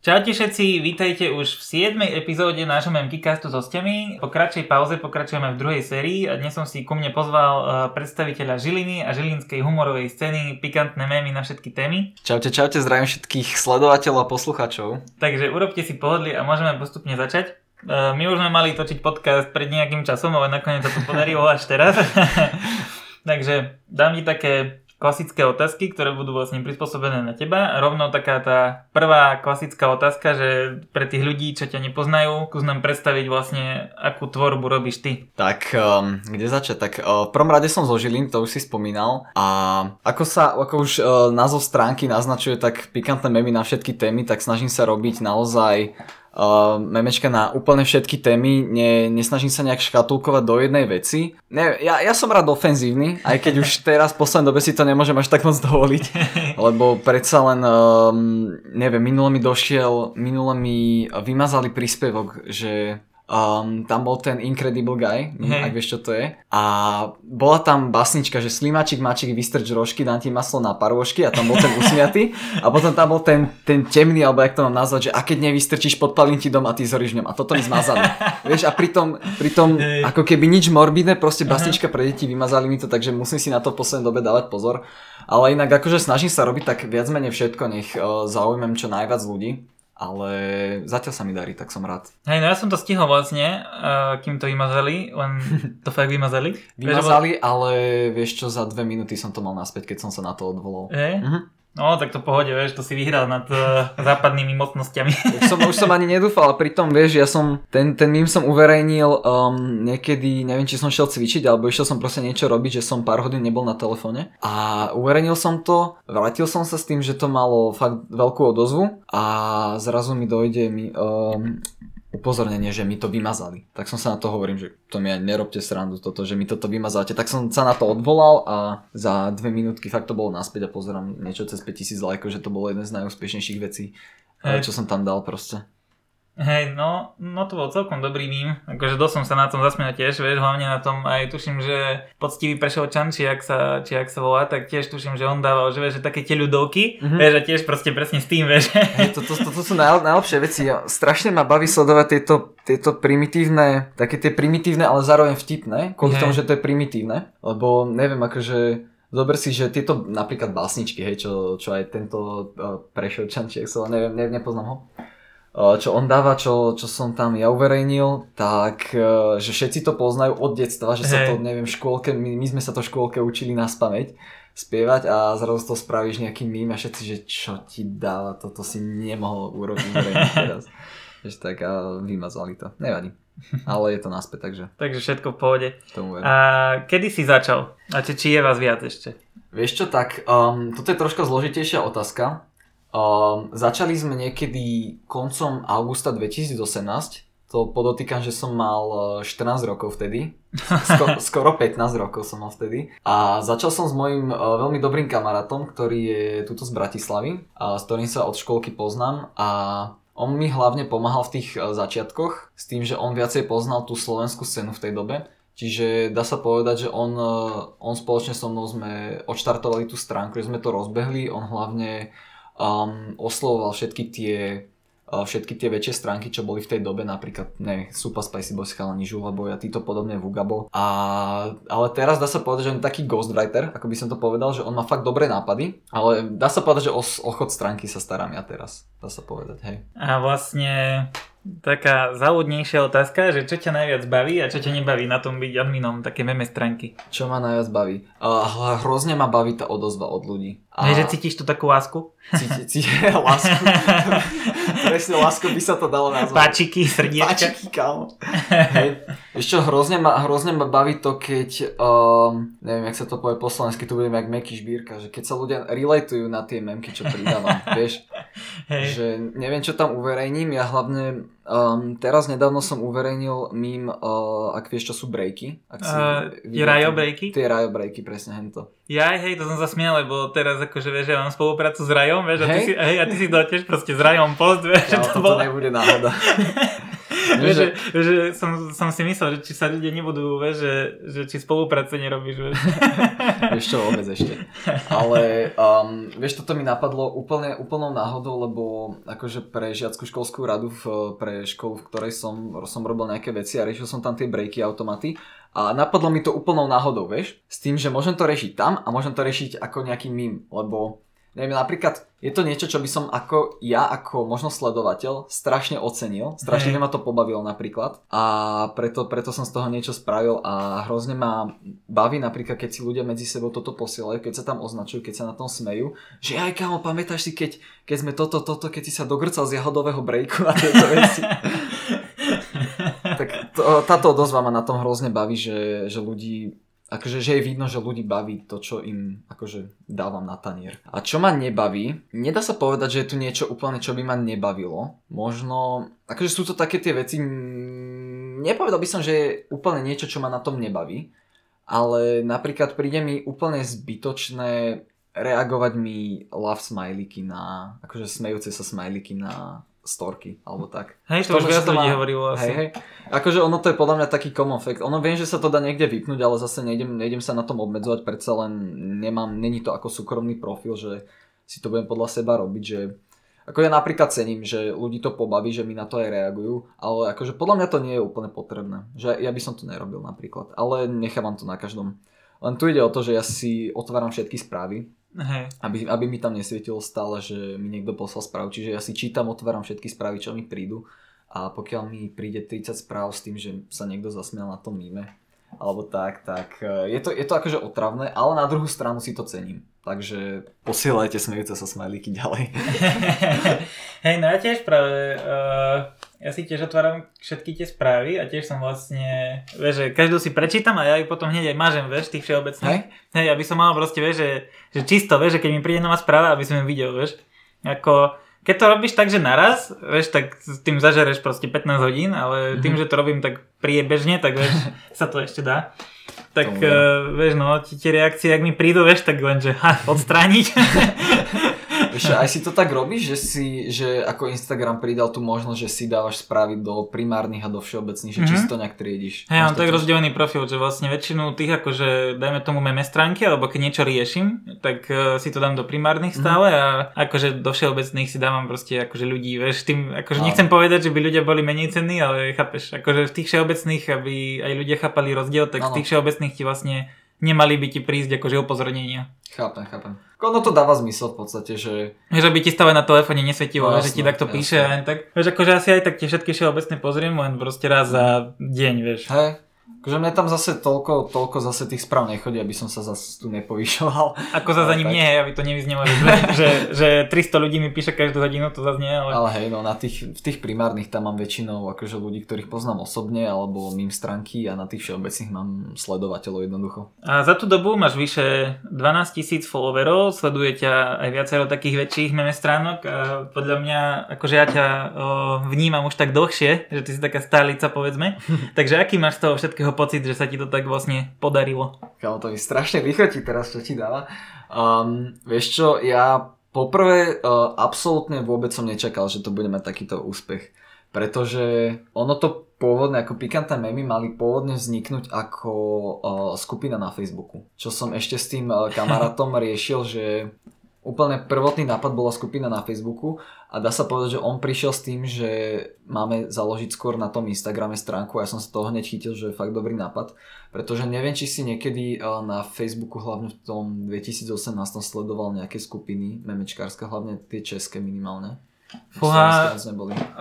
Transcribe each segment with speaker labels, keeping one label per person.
Speaker 1: Čaute všetci, vítajte už v 7. epizóde nášho Memkicastu s hostiami. Po kratšej pauze pokračujeme v druhej sérii a dnes som si ku mne pozval eh, predstaviteľa Žiliny a žilinskej humorovej scény, pikantné mémy na všetky témy.
Speaker 2: Čaute, čaute, zdravím všetkých sledovateľov a poslucháčov.
Speaker 1: Takže urobte si pohodlie a môžeme postupne začať. Eh, my už sme mali točiť podcast pred nejakým časom, ale nakoniec sa to podarilo až teraz. Takže dám ti také klasické otázky, ktoré budú vlastne prispôsobené na teba. Rovno taká tá prvá klasická otázka, že pre tých ľudí, čo ťa nepoznajú, skús nám predstaviť vlastne, akú tvorbu robíš ty.
Speaker 2: Tak, um, kde začať? Tak uh, v prvom rade som zo to už si spomínal. A ako sa, ako už uh, názov stránky naznačuje, tak pikantné memy na všetky témy, tak snažím sa robiť naozaj uh, memečka na úplne všetky témy, ne, nesnažím sa nejak škatulkovať do jednej veci. Ne, ja, ja som rád ofenzívny, aj keď už teraz v poslednej dobe si to nemôžem až tak moc dovoliť, lebo predsa len, um, neviem, minule mi došiel, minule mi vymazali príspevok, že Um, tam bol ten Incredible Guy, hey. ak vieš čo to je. A bola tam basnička, že slimačik, mačik, vystrč rožky, dám ti maslo na parôžky a tam bol ten usmiatý. A potom tam bol ten, ten temný, alebo jak to mám nazvať, že a keď nevystrčíš, podpalím ti dom a ty zoríš v ňom. A toto mi zmazali. vieš, a pritom, pritom hey. ako keby nič morbidné, proste basnička uh-huh. pre deti, vymazali mi to, takže musím si na to v poslednej dobe dávať pozor. Ale inak akože snažím sa robiť tak viac menej všetko, nech uh, zaujmem čo najviac ľudí ale zatiaľ sa mi darí, tak som rád.
Speaker 1: Hej, no ja som to stihol vlastne, uh, kým to vymazali, len to fakt vymazali.
Speaker 2: Vymazali, ale vieš čo, za dve minúty som to mal naspäť, keď som sa na to odvolal.
Speaker 1: Hej? Uh-huh. No, tak to pohode, vieš, to si vyhral nad uh, západnými mocnosťami.
Speaker 2: Už som, už som ani nedúfal, pritom, vieš, ja som, ten, ten mím som uverejnil um, niekedy, neviem, či som šiel cvičiť, alebo išiel som proste niečo robiť, že som pár hodín nebol na telefóne. A uverejnil som to, vrátil som sa s tým, že to malo fakt veľkú odozvu a zrazu mi dojde mi, um, upozornenie, že mi to vymazali. Tak som sa na to hovorím, že to mi aj nerobte srandu toto, že mi toto vymazáte. Tak som sa na to odvolal a za dve minútky fakt to bolo naspäť a pozerám niečo cez 5000 lajkov, že to bolo jeden z najúspešnejších vecí, hey. čo som tam dal proste.
Speaker 1: Hej, no, no to bol celkom dobrý mím. Akože dosť som sa na tom zasmiel tiež, vieš, hlavne na tom aj tuším, že poctivý Prešovčan, či ak sa, či ak sa volá, tak tiež tuším, že on dával, že vieš, že také tie ľudovky, mm-hmm. vieš, a tiež proste presne s tým, vieš.
Speaker 2: Hej, to, to, to, to sú naj, najlepšie veci. Strašne ma baví sledovať tieto, tieto primitívne, také tie primitívne, ale zároveň vtipné, kvôli tomu, že to je primitívne, lebo neviem, akože Zober si, že tieto napríklad básničky, hej, čo, čo aj tento uh, Prešovčan, či sa neviem, ne, nepoznám ho čo on dáva, čo, čo som tam ja uverejnil, tak že všetci to poznajú od detstva, že sa to, neviem, v škôlke, my, my sme sa to v škôlke učili na spameť spievať a zrazu to spravíš nejakým mým a všetci, že čo ti dáva, toto si nemohol urobiť teraz. Vieš, tak a vymazali to. Nevadí. Ale je to naspäť, takže...
Speaker 1: takže všetko v pohode. A kedy si začal? A či, či je vás viac ešte?
Speaker 2: Vieš čo, tak um, toto je troška zložitejšia otázka, Um, začali sme niekedy koncom augusta 2018. To podotýkam, že som mal 14 e, rokov vtedy. Skoro, skoro 15 rokov som mal vtedy. A začal som s mojim uh, veľmi dobrým kamarátom, ktorý je tuto z Bratislavy, a s ktorým sa od školky poznám. A on mi hlavne pomáhal v tých uh, začiatkoch s tým, že on viacej poznal tú slovenskú scénu v tej dobe. Čiže dá sa povedať, že on, on spoločne so mnou sme odštartovali tú stránku, že sme to rozbehli. On hlavne um, oslovoval všetky tie uh, všetky tie väčšie stránky, čo boli v tej dobe, napríklad ne, Super Spicy Boys, Chalani Žula Boy a títo podobné Vugabo. A, ale teraz dá sa povedať, že on je taký ghostwriter, ako by som to povedal, že on má fakt dobré nápady, ale dá sa povedať, že o, o chod stránky sa starám ja teraz, dá sa povedať, hej.
Speaker 1: A vlastne taká závodnejšia otázka, že čo ťa najviac baví a čo ťa nebaví na tom byť adminom také meme stránky?
Speaker 2: Čo ma najviac baví? Uh, hrozne ma baví tá odozva od ľudí.
Speaker 1: A... že cítiš tu takú lásku?
Speaker 2: Cíti, cíti, lásku. Presne lásku by sa to dalo nazvať.
Speaker 1: Páčiky, srdiečka.
Speaker 2: Páčiky, kámo. Hej. Ešte hrozne ma, hrozne ma baví to, keď, um, neviem, jak sa to povie po slovensky, tu budem jak Meky Žbírka, že keď sa ľudia relatujú na tie memky, čo pridávam, vieš. Hej. Že neviem, čo tam uverejním, ja hlavne Um, teraz nedávno som uverejnil mím, uh, ak vieš, čo sú breaky. Ak si
Speaker 1: uh, tie rajo breaky?
Speaker 2: Tie rajo breaky, presne hento.
Speaker 1: Ja, hej, to som sa smial, lebo teraz akože vieš, ja mám spoluprácu s Rajom, vieš, hej? a ty si, hej, a ty si dotež proste s Rajom post, vieš,
Speaker 2: ja, to bolo... nebude náhoda.
Speaker 1: vieš, že, že som, som si myslel, že či sa ľudia nebudú, vieš, že, že či spolupráce nerobíš, vieš.
Speaker 2: vieš čo, vôbec ešte. Ale um, vieš, toto mi napadlo úplne, úplnou náhodou, lebo akože pre žiackú školskú radu v, pre školu, v ktorej som, som robil nejaké veci a riešil som tam tie breaky automaty a napadlo mi to úplnou náhodou, vieš, s tým, že môžem to riešiť tam a môžem to riešiť ako nejaký mím, lebo Neviem, napríklad je to niečo, čo by som ako ja, ako možno sledovateľ, strašne ocenil. Strašne hey. ma to pobavilo napríklad. A preto, preto som z toho niečo spravil a hrozne ma baví napríklad, keď si ľudia medzi sebou toto posielajú, keď sa tam označujú, keď sa na tom smejú. Že aj kámo, pamätáš si, keď, keď sme toto, toto, keď si sa dogrcal z jahodového breaku a tieto veci. tak to, táto odozva ma na tom hrozne baví, že, že ľudí akože, že je vidno, že ľudí baví to, čo im akože dávam na tanier. A čo ma nebaví, nedá sa povedať, že je tu niečo úplne, čo by ma nebavilo. Možno, akože sú to také tie veci, nepovedal by som, že je úplne niečo, čo ma na tom nebaví, ale napríklad príde mi úplne zbytočné reagovať mi love smajliky na, akože smejúce sa smajliky na storky, alebo tak.
Speaker 1: Hej, to už viac ľudí hovorilo asi.
Speaker 2: Hej, hej. Akože ono to je podľa mňa taký common fact. Ono viem, že sa to dá niekde vypnúť, ale zase nejdem, nejdem sa na tom obmedzovať, predsa len nemám, není to ako súkromný profil, že si to budem podľa seba robiť, že ako ja napríklad cením, že ľudí to pobaví, že mi na to aj reagujú, ale akože podľa mňa to nie je úplne potrebné. Že ja by som to nerobil napríklad, ale nechávam to na každom. Len tu ide o to, že ja si otváram všetky správy, Hej. Aby, aby mi tam nesvietilo stále, že mi niekto poslal správu. Čiže ja si čítam, otváram všetky správy, čo mi prídu a pokiaľ mi príde 30 správ s tým, že sa niekto zasmial na tom míme, alebo tak, tak e, je to, je to akože otravné, ale na druhú stranu si to cením. Takže posielajte smejúce sa smajlíky ďalej.
Speaker 1: Hej, no ja tiež práve uh, ja si tiež otváram všetky tie správy a tiež som vlastne, vieš, že každú si prečítam a ja ju potom hneď aj mažem, vieš, tých všeobecných. Hej? Hej, aby som mal proste, vieš, že, že čisto, vieš, že keď mi príde nová správa, aby som ju videl, vieš. Ako, keď to robíš tak, že naraz, vieš, tak s tým zažereš proste 15 hodín, ale tým, mm-hmm. že to robím tak priebežne, tak vieš, sa to ešte dá. Tak uh, vieš, no, tie reakcie, ak mi prídu, vieš, tak len, že ha, odstrániť.
Speaker 2: Vieš, aj si to tak robíš, že si, že ako Instagram pridal tú možnosť, že si dávaš správy do primárnych a do všeobecných, že mm-hmm. či si to nejak triediš.
Speaker 1: Hej, mám tak rozdelený profil, že vlastne väčšinu tých, akože dajme tomu meme stránky, alebo keď niečo riešim, tak uh, si to dám do primárnych mhm. stále mm-hmm. a akože do všeobecných si dávam proste akože ľudí, vieš, tým, akože nechcem povedať, že by ľudia boli menej cenní, ale chápeš, akože v tých všeobecných, aby aj ľudia chápali rozdiel, tak ano. v tých všeobecných ti vlastne nemali by ti prísť akože upozornenia.
Speaker 2: Chápem, chápem. Ono to dáva zmysel v podstate, že...
Speaker 1: Že by ti stále na telefóne nesvietilo, no, že ti takto jasne. píše a tak. Vieš, akože asi aj tak tie všetky všeobecne pozriem, len proste raz za deň, vieš.
Speaker 2: Hej, Akože mne tam zase toľko, toľko zase tých správ nechodí, aby som sa zase tu nepovyšoval.
Speaker 1: Ako za ním nie, aby to nevyznelo, že, že, že 300 ľudí mi píše každú hodinu, to zase nie. Ale...
Speaker 2: ale hej, no na tých, v tých primárnych tam mám väčšinou akože ľudí, ktorých poznám osobne, alebo mým stránky a na tých všeobecných mám sledovateľov jednoducho.
Speaker 1: A za tú dobu máš vyše 12 tisíc followerov, sleduje ťa aj viacero takých väčších meme stránok a podľa mňa, akože ja ťa o, vnímam už tak dlhšie, že ty si taká stálica povedzme. Takže aký máš z toho všetkého pocit, že sa ti to tak vlastne podarilo?
Speaker 2: Kámo, to mi strašne vychotí teraz, čo ti dáva. Um, vieš čo, ja poprvé uh, absolútne vôbec som nečakal, že to bude mať takýto úspech. Pretože ono to pôvodne, ako pikantné memy mali pôvodne vzniknúť ako uh, skupina na Facebooku. Čo som ešte s tým uh, kamarátom riešil, že úplne prvotný nápad bola skupina na Facebooku a dá sa povedať, že on prišiel s tým, že máme založiť skôr na tom Instagrame stránku a ja som sa toho hneď chytil, že je fakt dobrý nápad, pretože neviem, či si niekedy eh, na Facebooku hlavne v tom 2018 sledoval nejaké skupiny memečkárske, hlavne tie české minimálne.
Speaker 1: Fúha,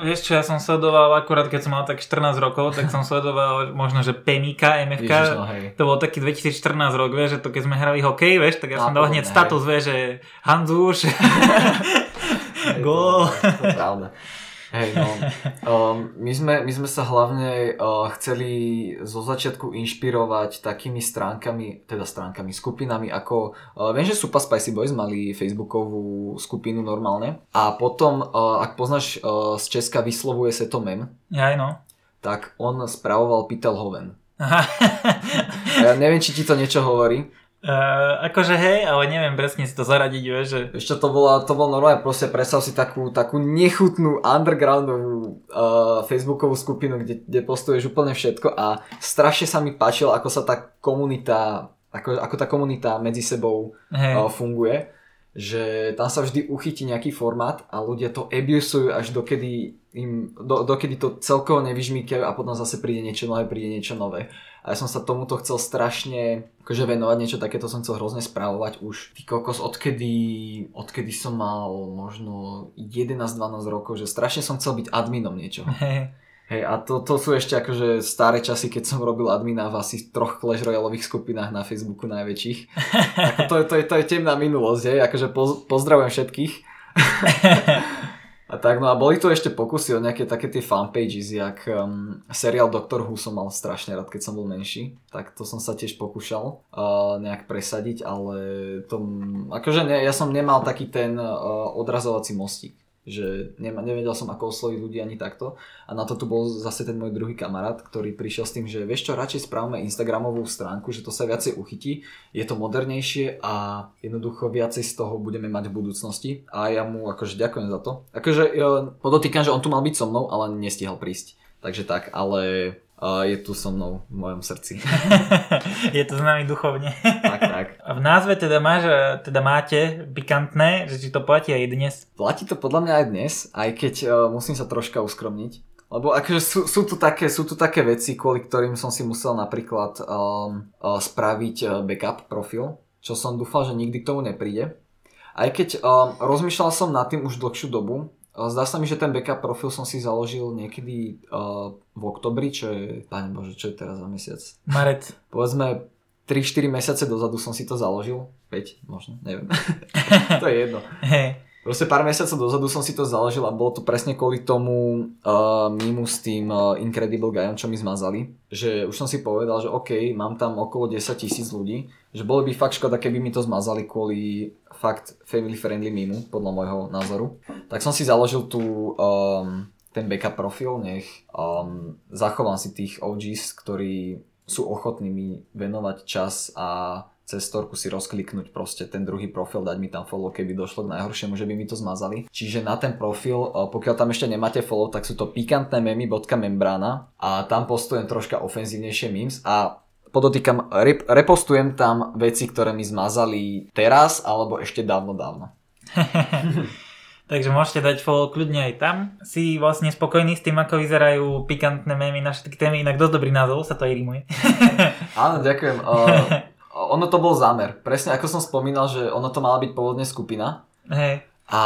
Speaker 1: vieš čo, ja som sledoval akurát keď som mal tak 14 rokov, tak som sledoval možno, že Pemika, MFK, Ježiš, no, to bol taký 2014 rok, vieš, že to keď sme hrali hokej, vieš, tak ja som dal hneď status, vieš, že Hanzuš, gól.
Speaker 2: To je pravda. Hej, no. Um, my, sme, my sme sa hlavne uh, chceli zo začiatku inšpirovať takými stránkami, teda stránkami, skupinami ako, uh, viem, že Super Spicy Boys mali facebookovú skupinu normálne a potom, uh, ak poznáš uh, z Česka vyslovuje sa to mem,
Speaker 1: ja, no.
Speaker 2: tak on spravoval Hoven. Aha. ja neviem, či ti to niečo hovorí.
Speaker 1: Uh, akože hej, ale neviem presne si to zaradiť, vieš, že...
Speaker 2: Ešte to bolo, to bolo normálne, proste predstav si takú, takú nechutnú undergroundovú uh, facebookovú skupinu, kde, kde postuješ úplne všetko a strašne sa mi páčilo, ako sa tá komunita, ako, ako tá komunita medzi sebou
Speaker 1: Hej.
Speaker 2: uh, funguje, že tam sa vždy uchytí nejaký formát a ľudia to abusujú až dokedy im, do, dokedy to celkovo nevyžmýkajú a potom zase príde niečo nové, príde niečo nové. A ja som sa tomuto chcel strašne akože venovať, niečo takéto som chcel hrozne správovať už. Ty kokos, odkedy, odkedy som mal možno 11-12 rokov, že strašne som chcel byť adminom niečoho.
Speaker 1: Hej.
Speaker 2: Hej, a to, to sú ešte akože staré časy, keď som robil admina v asi troch Clash Royaleových skupinách na Facebooku najväčších. Ako to, je, to, je, to je temná minulosť, hej, akože poz, pozdravujem všetkých. A tak, no a boli tu ešte pokusy o nejaké také tie fanpages, jak um, seriál Doctor Who som mal strašne rád, keď som bol menší. Tak to som sa tiež pokúšal uh, nejak presadiť, ale to, akože ne, ja som nemal taký ten uh, odrazovací mostík že nema, nevedel som ako osloviť ľudí ani takto a na to tu bol zase ten môj druhý kamarát, ktorý prišiel s tým, že vieš čo, radšej správame Instagramovú stránku, že to sa viacej uchytí, je to modernejšie a jednoducho viacej z toho budeme mať v budúcnosti a ja mu akože ďakujem za to. Akože ja podotýkam, že on tu mal byť so mnou, ale nestihal prísť. Takže tak, ale je tu so mnou v mojom srdci.
Speaker 1: je to s nami duchovne.
Speaker 2: tak, tak.
Speaker 1: A v názve teda máš, teda máte pikantné, že či to platí aj dnes?
Speaker 2: Platí to podľa mňa aj dnes, aj keď uh, musím sa troška uskromniť. Lebo akože sú, sú, tu také, sú tu také veci, kvôli ktorým som si musel napríklad um, uh, spraviť backup profil, čo som dúfal, že nikdy k tomu nepríde. Aj keď um, rozmýšľal som nad tým už dlhšiu dobu, Zdá sa mi, že ten backup profil som si založil niekedy uh, v oktobri, čo je, pane bože, čo je teraz za mesiac?
Speaker 1: Marec.
Speaker 2: Povedzme 3-4 mesiace dozadu som si to založil. 5 možno, neviem. to je jedno.
Speaker 1: Hey.
Speaker 2: Proste pár mesiacov dozadu som si to založil a bolo to presne kvôli tomu uh, mímu s tým uh, Incredible Guyom, čo mi zmazali. Že už som si povedal, že OK, mám tam okolo 10 tisíc ľudí, že bolo by fakt škoda, keby mi to zmazali kvôli fakt family friendly mímu, podľa môjho názoru. Tak som si založil tu um, ten backup profil, nech um, zachovám si tých OGs, ktorí sú ochotní mi venovať čas a cez storku si rozkliknúť proste ten druhý profil, dať mi tam follow, keby došlo k najhoršiemu, že by mi to zmazali. Čiže na ten profil, pokiaľ tam ešte nemáte follow, tak sú to pikantné memy.membrana a tam postujem troška ofenzívnejšie memes a podotýkam, rep- repostujem tam veci, ktoré mi zmazali teraz alebo ešte dávno, dávno.
Speaker 1: Takže môžete dať follow kľudne aj tam. Si vlastne spokojný s tým, ako vyzerajú pikantné memy na všetky témy, inak dosť dobrý názov, sa to aj rímuje.
Speaker 2: Áno, ďakujem. Uh, ono to bol zámer. Presne ako som spomínal, že ono to mala byť pôvodne skupina.
Speaker 1: Hej.
Speaker 2: A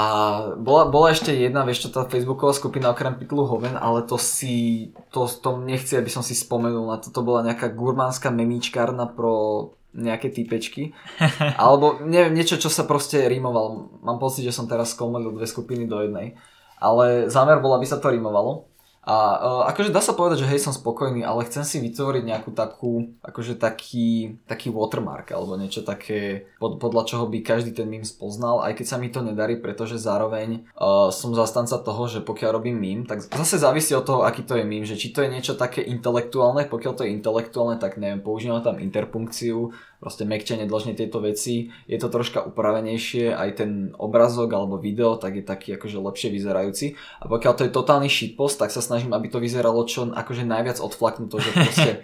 Speaker 2: bola, bola ešte jedna, vieš čo, tá facebooková skupina okrem Pitlu Hoven, ale to si, to, to nechci, aby som si spomenul na to, to bola nejaká gurmánska memíčkárna pro nejaké typečky. Alebo neviem, niečo, čo sa proste rímoval. Mám pocit, že som teraz skomolil dve skupiny do jednej. Ale zámer bol, aby sa to rímovalo. A uh, akože dá sa povedať, že hej, som spokojný, ale chcem si vytvoriť nejakú takú, akože taký, taký watermark alebo niečo také, pod, podľa čoho by každý ten mím spoznal, aj keď sa mi to nedarí, pretože zároveň uh, som zastanca toho, že pokiaľ robím mím, tak zase závisí od toho, aký to je mím, že či to je niečo také intelektuálne, pokiaľ to je intelektuálne, tak neviem, používam tam interpunkciu, proste mekčie, nedložne tieto veci, je to troška upravenejšie, aj ten obrazok alebo video, tak je taký akože lepšie vyzerajúci. A pokiaľ to je totálny shitpost, tak sa snažím, aby to vyzeralo čo akože najviac odflaknuto, že proste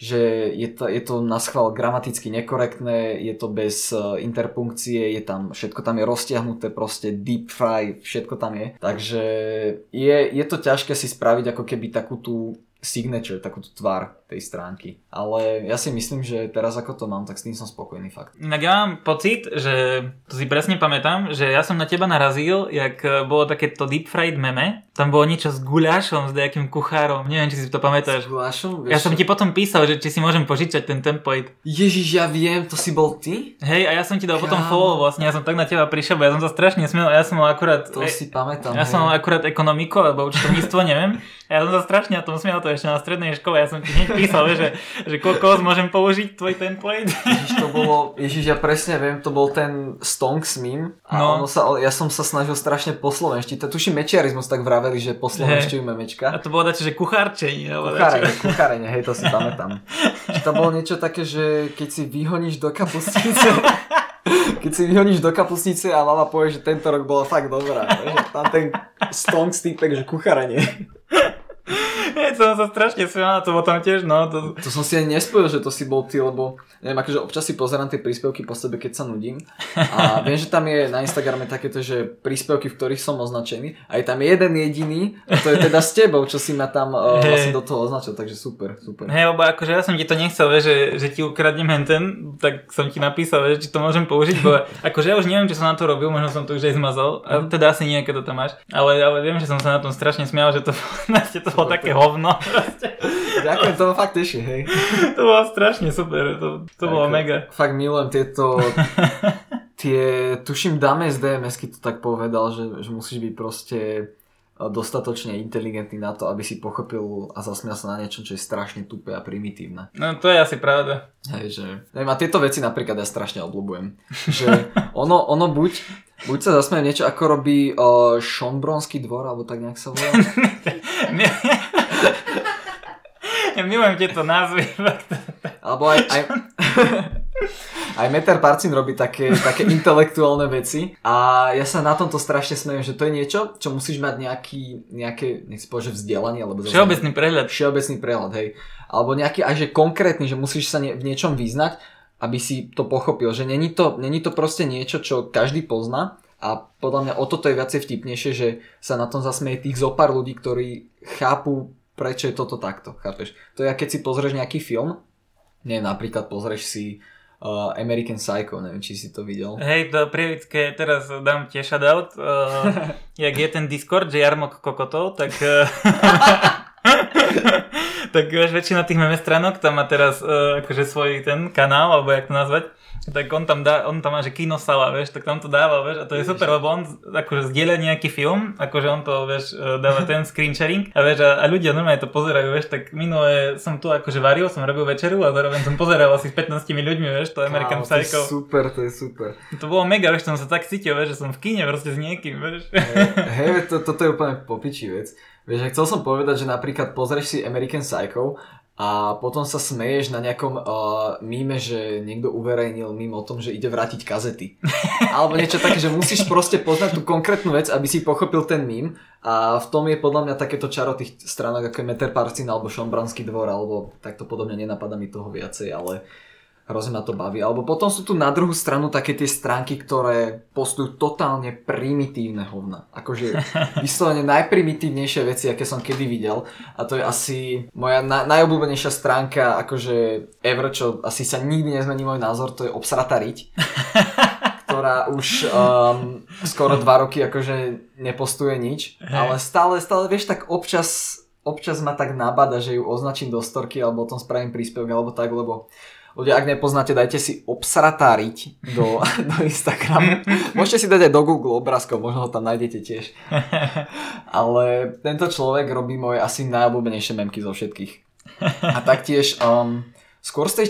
Speaker 2: že je to, je to na schvál gramaticky nekorektné, je to bez uh, interpunkcie, je tam, všetko tam je roztiahnuté, proste deep fry, všetko tam je. Takže je, je to ťažké si spraviť ako keby takú tú signature, takúto tvár tej stránky. Ale ja si myslím, že teraz ako to mám, tak s tým som spokojný fakt.
Speaker 1: Inak ja mám pocit, že to si presne pamätám, že ja som na teba narazil, jak e, bolo takéto deep fried meme. Tam bolo niečo s guľašom, s nejakým kuchárom. Neviem, či si to pamätáš.
Speaker 2: S guľašom?
Speaker 1: Ja som ti potom písal, že či si môžem požičať ten template.
Speaker 2: Ježiš, ja viem, to si bol ty?
Speaker 1: Hej, a ja som ti dal Kámo. potom follow vlastne, ja som tak na teba prišiel, bo ja som sa strašne smiel, ja som akurát...
Speaker 2: To si pamätám.
Speaker 1: Ja hej. som akurát ekonomiku, alebo účtovníctvo, neviem. Ja som sa strašne na tom smiel, to to ešte na strednej škole, ja som ti hneď písal, že, že kokos, môžem použiť tvoj template.
Speaker 2: Ježiš, to bolo, Ježiš, ja presne viem, to bol ten Stonks meme a
Speaker 1: No.
Speaker 2: ono sa, ja som sa snažil strašne po slovenštiť. Tuším mečiarizmus tak vraveli, že po slovenštinu
Speaker 1: A
Speaker 2: memečka.
Speaker 1: to bolo dačo, že kuchárčenie.
Speaker 2: Kuchárenie, kuchárenie, hej, to si pamätám. Či tam bolo niečo také, že keď si vyhoníš do kapustnice, keď si vyhoníš do kapustnice a mama povie, že tento rok bola fakt dobrá. Že tam ten stonks týpek, že kuchárenie.
Speaker 1: Ja som sa strašne smial, to potom tiež, no, to,
Speaker 2: To som si ani nespojil, že to si bol ty, lebo neviem, akože občas si pozerám tie príspevky po sebe, keď sa nudím. A viem, že tam je na Instagrame takéto, že príspevky, v ktorých som označený. A je tam jeden jediný, a to je teda s tebou, čo si ma tam uh,
Speaker 1: Hej.
Speaker 2: vlastne do toho označil, takže super, super.
Speaker 1: hej, lebo akože ja som ti to nechcel, vieš, že, že ti ukradnem henten, tak som ti napísal, vieš, či to môžem použiť, bo akože ja už neviem, čo som na to robil, možno som to už aj zmazal, a teda asi keď to tam máš, ale, ale viem, že som sa na tom strašne smial, že to, to bolo také hovno.
Speaker 2: Ďakujem, to ma fakt teší, hej.
Speaker 1: to bolo strašne super, to, to bolo mega.
Speaker 2: Fakt milujem tieto, tie, tuším, Dame z DMSky to tak povedal, že, že musíš byť proste e, dostatočne inteligentný na to, aby si pochopil a zasmial sa na niečo, čo je strašne tupé a primitívne.
Speaker 1: No to je asi pravda.
Speaker 2: Hej, že... Neviem, a tieto veci napríklad ja strašne obľúbujem. Že ono, ono buď, buď sa zasmejem niečo, ako robí uh, Šonbronský dvor, alebo tak nejak sa volá.
Speaker 1: Milujem tieto názvy.
Speaker 2: Alebo aj, aj, aj Meter Parcin robí také, také intelektuálne veci a ja sa na tomto strašne smejem, že to je niečo, čo musíš mať nejaký, nejaké, nech si povedať, vzdelanie, alebo
Speaker 1: Všeobecný prehľad.
Speaker 2: všeobecný prehľad, hej. Alebo nejaký aj že konkrétny, že musíš sa ne, v niečom vyznať, aby si to pochopil, že není to, není to proste niečo, čo každý pozná a podľa mňa o toto je viacej vtipnejšie, že sa na tom zasmeje tých zopár ľudí, ktorí chápu, prečo je toto takto, chápeš? To je, keď si pozrieš nejaký film, nie, napríklad pozrieš si uh, American Psycho, neviem, či si to videl.
Speaker 1: Hej, to prievické, teraz dám tie shoutout. Uh, jak je ten Discord, že Jarmok Kokotov, tak... Uh, tak vieš, väčšina tých meme stránok tam má teraz uh, akože svoj ten kanál, alebo jak to nazvať, tak on tam, dá, on tam má, že kinosala, vieš, tak tam to dáva, vieš, a to je super, lebo on akože zdieľa nejaký film, akože on to, vieš, eh, dáva ten screen sharing a vieš, a, a ľudia normálne to pozerajú, vieš, tak minule som tu akože varil, som robil večeru a zároveň som pozeral asi s 15 ľuďmi, vieš, to American
Speaker 2: Wow, to je
Speaker 1: Psycho.
Speaker 2: super, to je super.
Speaker 1: To bolo mega, vieš, som sa tak cítil, vieš, že som v kine proste s niekým, vieš.
Speaker 2: Hej, to, toto je úplne popičí vec. Vieš, chcel som povedať, že napríklad pozrieš si American Psycho a potom sa smeješ na nejakom uh, míme, že niekto uverejnil mím o tom, že ide vrátiť kazety. Alebo niečo také, že musíš proste poznať tú konkrétnu vec, aby si pochopil ten mím a v tom je podľa mňa takéto čaro tých stránok ako je Meter Parcin alebo Šombranský dvor alebo takto podobne nenapadá mi toho viacej, ale hrozne ma to baví. Alebo potom sú tu na druhú stranu také tie stránky, ktoré postujú totálne primitívne hovna. Akože vyslovene najprimitívnejšie veci, aké som kedy videl. A to je asi moja na- najobľúbenejšia stránka, akože ever, čo asi sa nikdy nezmení môj názor, to je obsratá riť. ktorá už um, skoro dva roky akože nepostuje nič, ale stále, stále vieš, tak občas, občas ma tak nabada, že ju označím do storky alebo o tom spravím príspevok alebo tak, lebo ľudia, ak nepoznáte, dajte si obsratá riť do, do Instagramu. Môžete si dať aj do Google obrázkov, možno ho tam nájdete tiež. Ale tento človek robí moje asi najobľúbenejšie memky zo všetkých. A taktiež um, skôr z tej,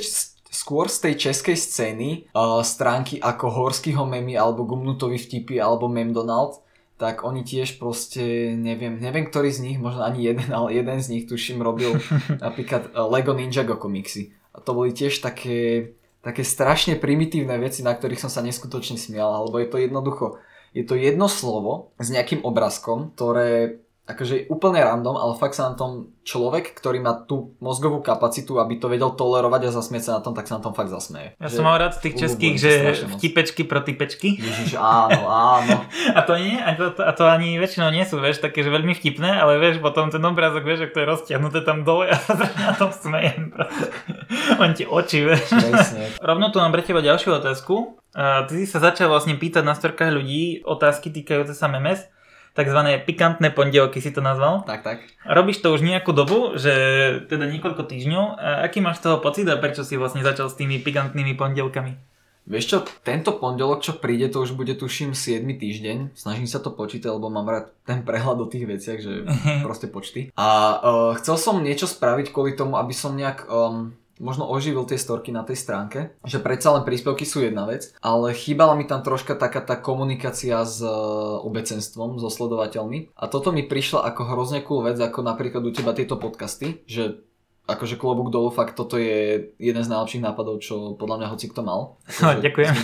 Speaker 2: skôr z tej českej scény uh, stránky ako Horskýho memy alebo Gumnutovi vtipy alebo Memdonald tak oni tiež proste, neviem, neviem ktorý z nich, možno ani jeden, ale jeden z nich tuším robil napríklad uh, Lego Ninjago komiksy. To boli tiež také, také strašne primitívne veci, na ktorých som sa neskutočne smial, alebo je to jednoducho, je to jedno slovo s nejakým obrazkom, ktoré akože je úplne random, ale fakt sa na tom človek, ktorý má tú mozgovú kapacitu, aby to vedel tolerovať a zasmieť sa na tom, tak sa na tom fakt zasmeje.
Speaker 1: Ja
Speaker 2: Že-
Speaker 1: som mal rád z tých českých, že vtipečky pro typečky.
Speaker 2: Ježiš, áno, áno.
Speaker 1: A to nie, a to, a to ani väčšinou nie sú, vieš, také, že veľmi vtipné, ale vieš, potom ten obrázok, vieš, ak to je roztiahnuté tam dole a sa na tom smejem. On ti oči, vieš.
Speaker 2: Presne.
Speaker 1: Rovno tu mám pre teba ďalšiu otázku. A ty si sa začal vlastne pýtať na storkách ľudí otázky týkajúce sa memes, takzvané pikantné pondelky si to nazval.
Speaker 2: Tak, tak.
Speaker 1: Robíš to už nejakú dobu, že teda niekoľko týždňov. A aký máš z toho pocit a prečo si vlastne začal s tými pikantnými pondelkami?
Speaker 2: Vieš čo, tento pondelok, čo príde, to už bude tuším 7 týždeň. Snažím sa to počítať, lebo mám rád ten prehľad o tých veciach, že proste počty. A uh, chcel som niečo spraviť kvôli tomu, aby som nejak um, možno oživil tie storky na tej stránke, že predsa len príspevky sú jedna vec, ale chýbala mi tam troška taká tá komunikácia s uh, obecenstvom, so sledovateľmi a toto mi prišla ako hrozne cool vec, ako napríklad u teba tieto podcasty, že akože klobúk dolu, fakt toto je jeden z najlepších nápadov, čo podľa mňa hoci kto mal. Akože
Speaker 1: Ďakujem.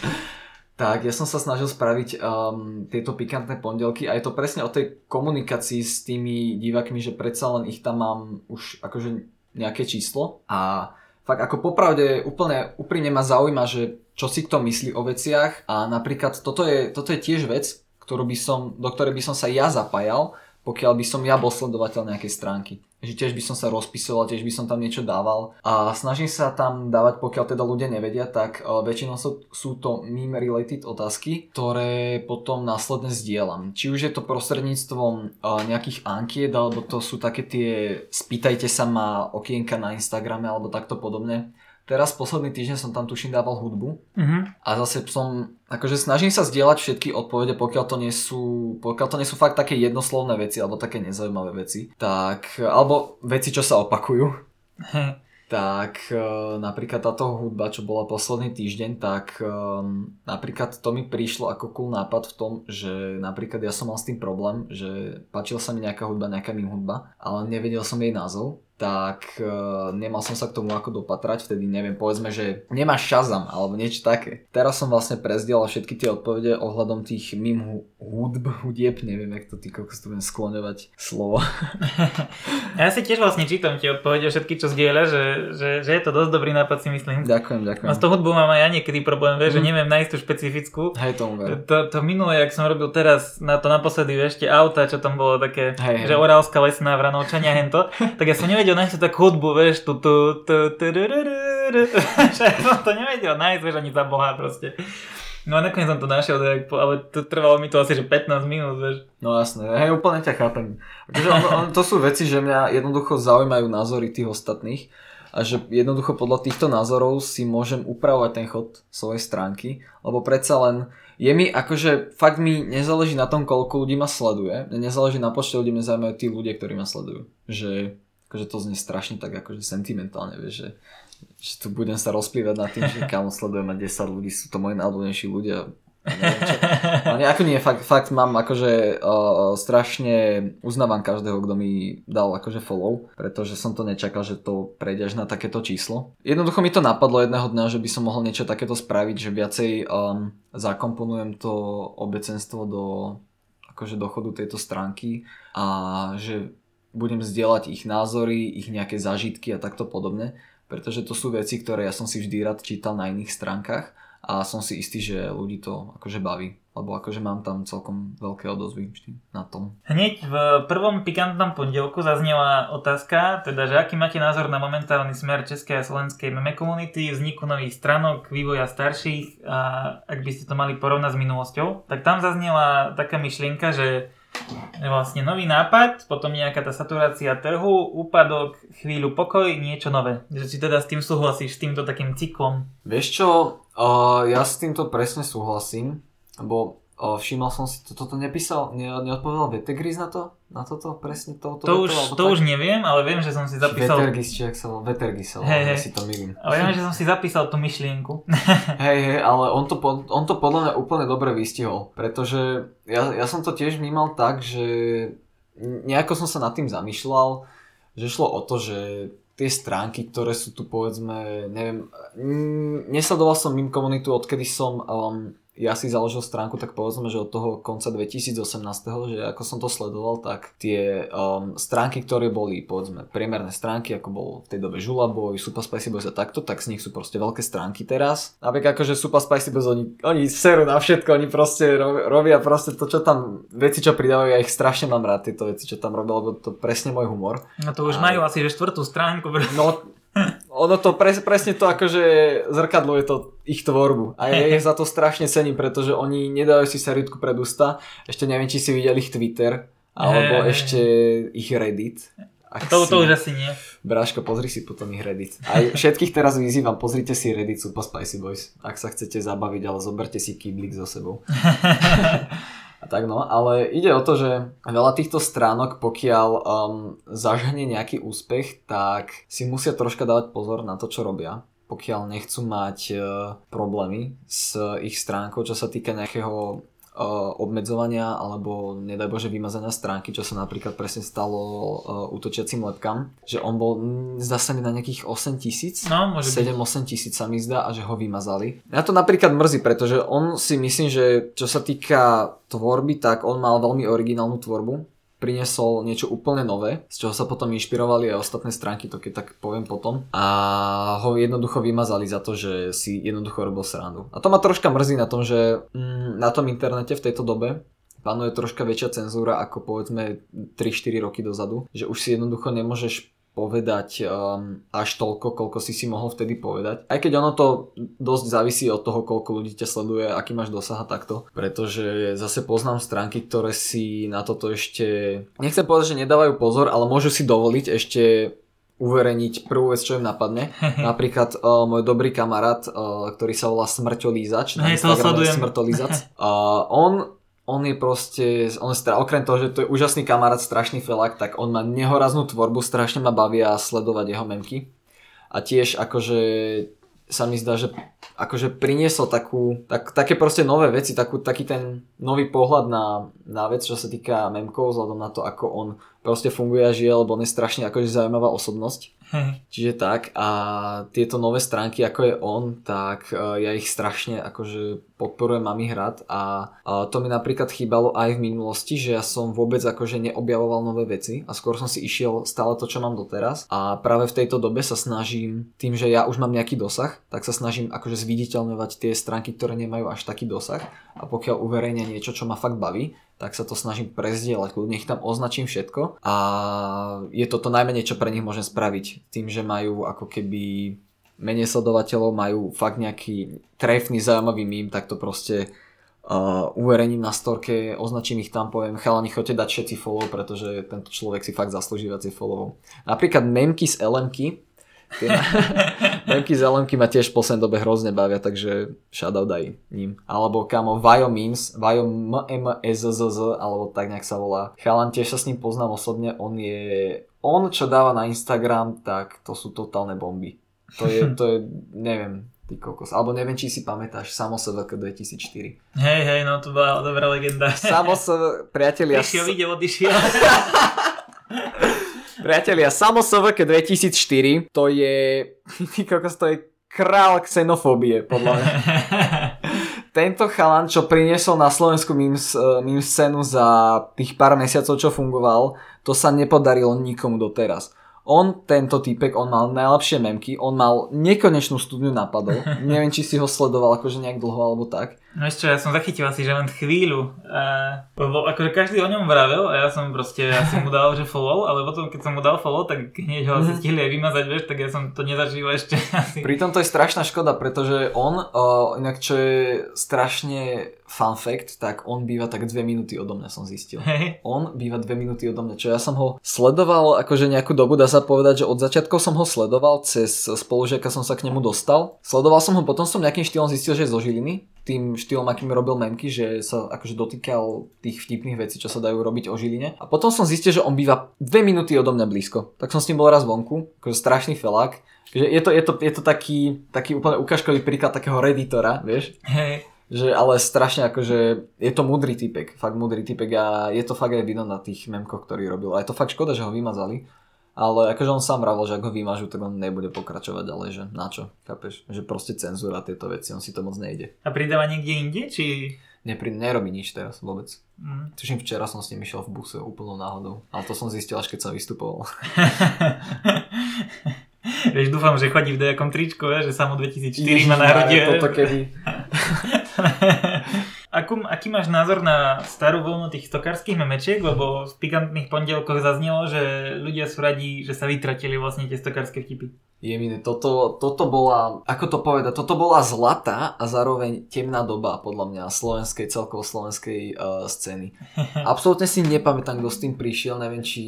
Speaker 2: tak, ja som sa snažil spraviť um, tieto pikantné pondelky a je to presne o tej komunikácii s tými divákmi, že predsa len ich tam mám už akože nejaké číslo a fakt ako popravde úplne úprimne ma zaujíma, že čo si kto myslí o veciach a napríklad toto je, toto je tiež vec, ktorú by som, do ktorej by som sa ja zapájal, pokiaľ by som ja bol sledovateľ nejakej stránky že tiež by som sa rozpisoval, tiež by som tam niečo dával a snažím sa tam dávať, pokiaľ teda ľudia nevedia, tak uh, väčšinou sú, to meme related otázky, ktoré potom následne zdieľam. Či už je to prostredníctvom uh, nejakých ankiet, alebo to sú také tie spýtajte sa ma okienka na Instagrame alebo takto podobne. Teraz posledný týždeň som tam tuším dával hudbu uh-huh. a zase som, akože snažím sa zdieľať všetky odpovede, pokiaľ to nie sú, pokiaľ to nie sú fakt také jednoslovné veci alebo také nezaujímavé veci, tak, alebo veci, čo sa opakujú. tak e, napríklad táto hudba, čo bola posledný týždeň, tak e, napríklad to mi prišlo ako cool nápad v tom, že napríklad ja som mal s tým problém, že páčila sa mi nejaká hudba, nejaká mým hudba, ale nevedel som jej názov tak uh, nemal som sa k tomu ako dopatrať, vtedy neviem, povedzme, že nemáš šazam alebo niečo také. Teraz som vlastne prezdielal všetky tie odpovede ohľadom tých mým hudb, hudieb, neviem, jak to ty kokos tu budem skloňovať slovo.
Speaker 1: ja si tiež vlastne čítam tie odpovede všetky, čo zdieľa, že, že, že, je to dosť dobrý nápad si myslím.
Speaker 2: Ďakujem, ďakujem.
Speaker 1: A s tou hudbou mám aj ja niekedy problém, vieš, mm. že mhm. neviem nájsť tú špecifickú.
Speaker 2: Hej, tomu ver.
Speaker 1: To, to minulé, jak som robil teraz na to naposledy, ešte auta, čo tam bolo také, hej, že hej. Orálska lesná vranovčania hento, tak ja som nevedel nevedel nájsť takú hudbu, vieš, tu, tu, tu, tu, že som to nevedel nájsť, vieš, ani za boha proste. No a nakoniec som to našiel, ale to trvalo mi to asi že 15 minút, vieš.
Speaker 2: No jasné, hej, úplne ťa chápem. Akože on, on, to sú veci, že mňa jednoducho zaujímajú názory tých ostatných a že jednoducho podľa týchto názorov si môžem upravovať ten chod svojej stránky, lebo predsa len je mi akože, fakt mi nezáleží na tom, koľko ľudí ma sleduje, nezáleží na počte ľudí, mňa zaujímajú tí ľudia, ktorí ma sledujú. Že akože to znie strašne tak akože sentimentálne, vieš, že, že tu budem sa rozplývať nad tým, že kam sledujem a 10 ľudí, sú to moji najobľúbenejší ľudia. Ale ako nie, fakt, fakt mám akože uh, strašne uznávam každého, kto mi dal akože follow, pretože som to nečakal, že to prejde až na takéto číslo. Jednoducho mi to napadlo jedného dňa, že by som mohol niečo takéto spraviť, že viacej um, zakomponujem to obecenstvo do akože dochodu tejto stránky a že budem zdieľať ich názory, ich nejaké zážitky a takto podobne, pretože to sú veci, ktoré ja som si vždy rád čítal na iných stránkach a som si istý, že ľudí to akože baví, lebo akože mám tam celkom veľké odozvy na tom.
Speaker 1: Hneď v prvom pikantnom pondelku zaznela otázka, teda že aký máte názor na momentálny smer českej a slovenskej meme komunity, vzniku nových stranok, vývoja starších a ak by ste to mali porovnať s minulosťou, tak tam zaznela taká myšlienka, že vlastne nový nápad, potom nejaká tá saturácia trhu, úpadok, chvíľu pokoj, niečo nové. Že si teda s tým súhlasíš, s týmto takým cyklom?
Speaker 2: Vieš čo, uh, ja s týmto presne súhlasím, lebo uh, všimol som si, to, toto nepísal, ne, neodpovedal Vetegris na to? Na toto presne to,
Speaker 1: to, už, to, to už neviem, ale viem, že som si zapísal...
Speaker 2: Vetergis, či ak sa volá, Vetergis, ale hey, hey. si to milím.
Speaker 1: Ale viem, že som si zapísal tú myšlienku.
Speaker 2: hej, hej, ale on to, on to podľa mňa úplne dobre vystihol, pretože ja, ja som to tiež vnímal tak, že nejako som sa nad tým zamýšľal, že šlo o to, že tie stránky, ktoré sú tu povedzme, neviem, nesledoval som mým komunitu, odkedy som um, ja si založil stránku, tak povedzme, že od toho konca 2018, že ako som to sledoval, tak tie um, stránky, ktoré boli, povedzme, priemerné stránky, ako bol v tej dobe Žulaboj, Super Spicy Boys a takto, tak z nich sú proste veľké stránky teraz. Napríklad akože Super Spicy Boys, oni, oni serú na všetko, oni proste robia proste to, čo tam, veci, čo pridávajú, ja ich strašne mám rád, tieto veci, čo tam robia, lebo to presne môj humor.
Speaker 1: No to už a... majú asi že štvrtú stránku.
Speaker 2: No, ono to pres, presne to akože zrkadluje to ich tvorbu a ja ich za to strašne cením, pretože oni nedajú si saritku pred ústa, ešte neviem, či si videli ich Twitter alebo hey. ešte ich Reddit Ak
Speaker 1: To, to
Speaker 2: si-
Speaker 1: už asi nie.
Speaker 2: Bráško, pozri si potom ich Reddit. Aj všetkých teraz vyzývam, pozrite si Reddit Super Spicy Boys. Ak sa chcete zabaviť, ale zoberte si kýblik so sebou. A tak no, ale ide o to, že veľa týchto stránok, pokiaľ um, zažhne nejaký úspech, tak si musia troška dávať pozor na to, čo robia. Pokiaľ nechcú mať uh, problémy s ich stránkou, čo sa týka nejakého obmedzovania alebo nedaj Bože vymazania stránky, čo sa napríklad presne stalo uh, útočiacim lepkám, že on bol, mm, zdá sa mi na nejakých 8 tisíc,
Speaker 1: No, môže byť.
Speaker 2: 7-8 tisíc sa mi zdá a že ho vymazali. Ja to napríklad mrzí, pretože on si myslím, že čo sa týka tvorby, tak on mal veľmi originálnu tvorbu. Priniesol niečo úplne nové, z čoho sa potom inšpirovali aj ostatné stránky, to keď tak poviem potom. A ho jednoducho vymazali za to, že si jednoducho robil srandu. A to ma troška mrzí na tom, že mm, na tom internete v tejto dobe panuje troška väčšia cenzúra ako povedzme 3-4 roky dozadu, že už si jednoducho nemôžeš povedať um, až toľko, koľko si si mohol vtedy povedať. Aj keď ono to dosť závisí od toho, koľko ľudí ťa sleduje, aký máš dosah a takto. Pretože zase poznám stránky, ktoré si na toto ešte, nechcem povedať, že nedávajú pozor, ale môžu si dovoliť ešte uverejniť prvú vec, čo im napadne. Napríklad uh, môj dobrý kamarát, uh, ktorý sa volá Smrťolízač, na Instagrame. Smrtolízac. Uh, on on je proste, on stra- okrem toho, že to je úžasný kamarát, strašný felak, tak on má nehoraznú tvorbu, strašne ma bavia sledovať jeho memky. A tiež akože sa mi zdá, že akože priniesol takú, tak, také proste nové veci, takú, taký ten nový pohľad na, na vec, čo sa týka memkov, vzhľadom na to, ako on proste funguje a žije, lebo on je strašne akože zaujímavá osobnosť. Čiže tak a tieto nové stránky ako je on, tak uh, ja ich strašne akože podporujem mám ich a to mi napríklad chýbalo aj v minulosti, že ja som vôbec akože neobjavoval nové veci a skôr som si išiel stále to, čo mám doteraz. A práve v tejto dobe sa snažím, tým, že ja už mám nejaký dosah, tak sa snažím akože zviditeľňovať tie stránky, ktoré nemajú až taký dosah. A pokiaľ uverejnia niečo, čo ma fakt baví, tak sa to snažím prezdieľať, ich tam označím všetko a je to to najmenej, čo pre nich môžem spraviť. Tým, že majú ako keby menej sledovateľov, majú fakt nejaký trefný, zaujímavý mím, tak to proste uh, uverejním na storke, označím ich tam, poviem, chalani, choďte dať všetci follow, pretože tento človek si fakt zaslúži viacej followov. Napríklad memky z LMky, tie memky z LMky ma tiež v poslednej dobe hrozne bavia, takže shoutout aj ním. Alebo kamo Vajo Memes, Vajo MMSZZ, alebo tak nejak sa volá. Chalan tiež sa s ním poznám osobne, on je... On, čo dáva na Instagram, tak to sú totálne bomby. To je, to je, neviem, ty kokos. Alebo neviem, či si pamätáš, Samo SVK 2004.
Speaker 1: Hej, hej, no to bola dobrá legenda.
Speaker 2: Samo SVK, priatelia,
Speaker 1: Prišiel, ide, odišiel.
Speaker 2: Priatelia, Samo SVK 2004, to je, ty kokos, to je král xenofóbie, podľa mňa. Tento chalan, čo priniesol na Slovensku memes, eh, meme scénu za tých pár mesiacov, čo fungoval, to sa nepodarilo nikomu doteraz. On, tento typek, on mal najlepšie memky, on mal nekonečnú studňu napadov. Neviem, či si ho sledoval akože nejak dlho alebo tak.
Speaker 1: No ešte, ja som zachytil asi, že len chvíľu. A, lebo akože každý o ňom vravel a ja som proste, ja som mu dal, že follow, ale potom keď som mu dal follow, tak hneď ho asi
Speaker 2: Mhm.
Speaker 1: stihli aj vymazať, vieš, tak ja som to nezažil ešte asi.
Speaker 2: Pritom to je strašná škoda, pretože on, uh, inak čo je strašne fun fact, tak on býva tak dve minúty odo mňa som zistil.
Speaker 1: Hej.
Speaker 2: On býva dve minúty odo mňa, čo ja som ho sledoval akože nejakú dobu, dá sa povedať, že od začiatkov som ho sledoval, cez spolužiaka som sa k nemu dostal. Sledoval som ho, potom som nejakým štýlom zistil, že je zo Žiliny, tým štýlom, akým robil memky, že sa akože dotýkal tých vtipných vecí, čo sa dajú robiť o Žiline. A potom som zistil, že on býva dve minúty odo mňa blízko. Tak som s ním bol raz vonku, akože strašný felák. Že je to, je to, je to taký, taký úplne ukážkový príklad takého redditora, vieš?
Speaker 1: Hej.
Speaker 2: Že ale strašne akože je to múdry typek, fakt múdry typek a je to fakt aj vidno na tých memkoch, ktorý robil. A je to fakt škoda, že ho vymazali. Ale akože on sám vravel, že ak ho vymažu, tak on nebude pokračovať ďalej, že na čo, chápeš? Že proste cenzúra tieto veci, on si to moc nejde.
Speaker 1: A pridáva niekde inde, či...
Speaker 2: Nepri, nerobí nič teraz vôbec.
Speaker 1: Mm.
Speaker 2: Tuším, včera som s ním išiel v buse úplnou náhodou. Ale to som zistil až keď sa vystupoval.
Speaker 1: Vieš, dúfam, že chodí v nejakom tričku, že samo 2004
Speaker 2: Ježiš,
Speaker 1: ma narodil.
Speaker 2: Toto keby...
Speaker 1: akú, aký máš názor na starú vlnu tých stokárskych memečiek, lebo v pikantných pondelkoch zaznelo, že ľudia sú radí, že sa vytratili vlastne tie stokárske vtipy.
Speaker 2: Jemine, toto, toto bola, ako to povedať, toto bola zlatá a zároveň temná doba podľa mňa slovenskej, celkovo slovenskej uh, scény. Absolútne si nepamätám, kto s tým prišiel, neviem, či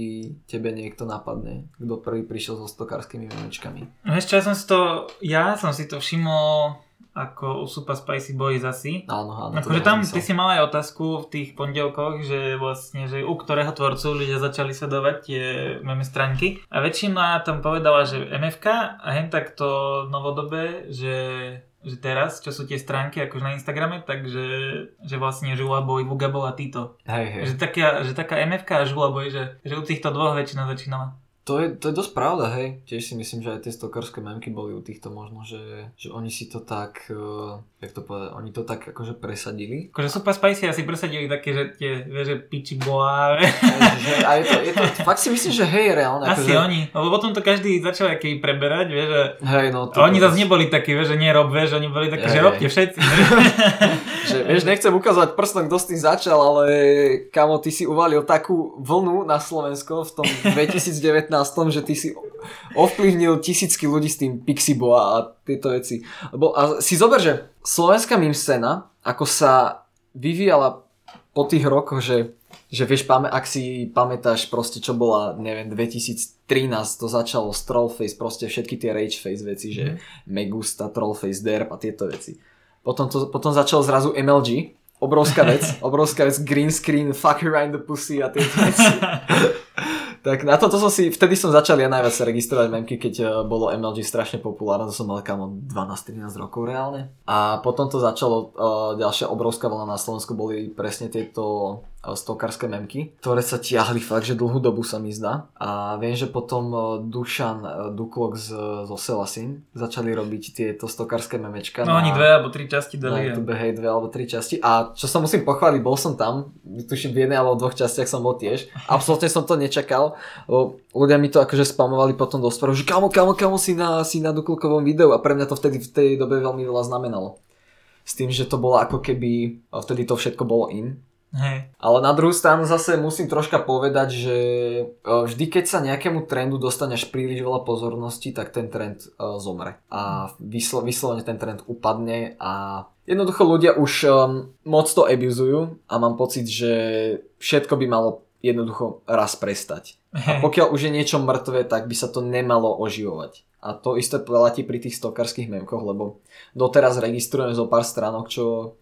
Speaker 2: tebe niekto napadne, kto prvý prišiel so stokárskymi memečkami.
Speaker 1: No ešte ja som si to, ja som si to všimol ako u Super Spicy Boys asi.
Speaker 2: Áno, áno.
Speaker 1: Akože tam ty si mal aj otázku v tých pondelkoch, že vlastne, že u ktorého tvorcu ľudia začali sledovať tie meme stránky. A väčšina tam povedala, že MFK a hen takto novodobé, že že teraz, čo sú tie stránky akože na Instagrame, takže že vlastne Žulaboj, Vugabol a Tito.
Speaker 2: Hej, hej.
Speaker 1: Že taká, že taká MFK a Žulaboj, že, že u týchto dvoch väčšina začínala.
Speaker 2: To je, to je dosť pravda, hej. Tiež si myslím, že aj tie stokarské memky boli u týchto možno, že, že oni si to tak, uh, jak to povedať, oni to tak akože presadili.
Speaker 1: Akože Super Spicy asi presadili také, že tie, vieš, že piči
Speaker 2: že, a je to, je to, fakt si myslím, že hej, reálne.
Speaker 1: Asi
Speaker 2: akože...
Speaker 1: oni, lebo potom to každý začal aký preberať, vieš, že...
Speaker 2: Hej, no.
Speaker 1: To oni zase neboli takí, vieš, že nerob, vieš, oni boli takí, že robte všetci.
Speaker 2: že, vieš, nechcem ukázať prstom, kto s tým začal, ale kamo, ty si uvalil takú vlnu na Slovensko v tom 2019, že ty si ovplyvnil tisícky ľudí s tým Pixibo a tieto veci. Lebo, a si zober, že slovenská meme scéna, ako sa vyvíjala po tých rokoch, že, že vieš, ak si pamätáš proste, čo bola, neviem, 2013, to začalo s Trollface, proste všetky tie Rage Face veci, že mm. Megusta, Trollface, Derp a tieto veci. Potom, to, potom začal zrazu MLG, obrovská vec, obrovská vec, green screen, fuck right in the pussy a tieto veci. Tak na toto som si, vtedy som začal ja najviac registrovať memky, keď eh, bolo MLG strašne populárne, to som mal kamo 12-13 rokov reálne. A potom to začalo, uh, ďalšia obrovská vlna na Slovensku boli presne tieto stokarské memky, ktoré sa tiahli fakt, že dlhú dobu sa mi zdá. A viem, že potom e, Dušan e, Duklok z, zo Selasin začali robiť tieto stokarské memečka.
Speaker 1: No na, oni dve alebo tri časti dali.
Speaker 2: Na YouTube, hej, dve alebo tri časti. A čo sa musím pochváliť, bol som tam, tuším v jednej alebo dvoch častiach som bol tiež. Absolutne som to nečakal. Ľudia mi to akože spamovali potom do sporu, že kamo, kamo, kamo si na, si na Duklokovom videu a pre mňa to vtedy v tej dobe veľmi veľa znamenalo. S tým, že to bolo ako keby, vtedy to všetko bolo in
Speaker 1: Hej.
Speaker 2: Ale na druhú stranu zase musím troška povedať, že e, vždy keď sa nejakému trendu dostaneš príliš veľa pozornosti, tak ten trend uh, zomre. A vyslo, vyslovene ten trend upadne a jednoducho ľudia už um, moc to abuzujú a mám pocit, že všetko by malo jednoducho raz prestať. Hej. A pokiaľ už je niečo mŕtve, tak by sa to nemalo oživovať. A to isté platí pri tých stokarských memkoch, lebo doteraz registrujeme zo pár stránok, čo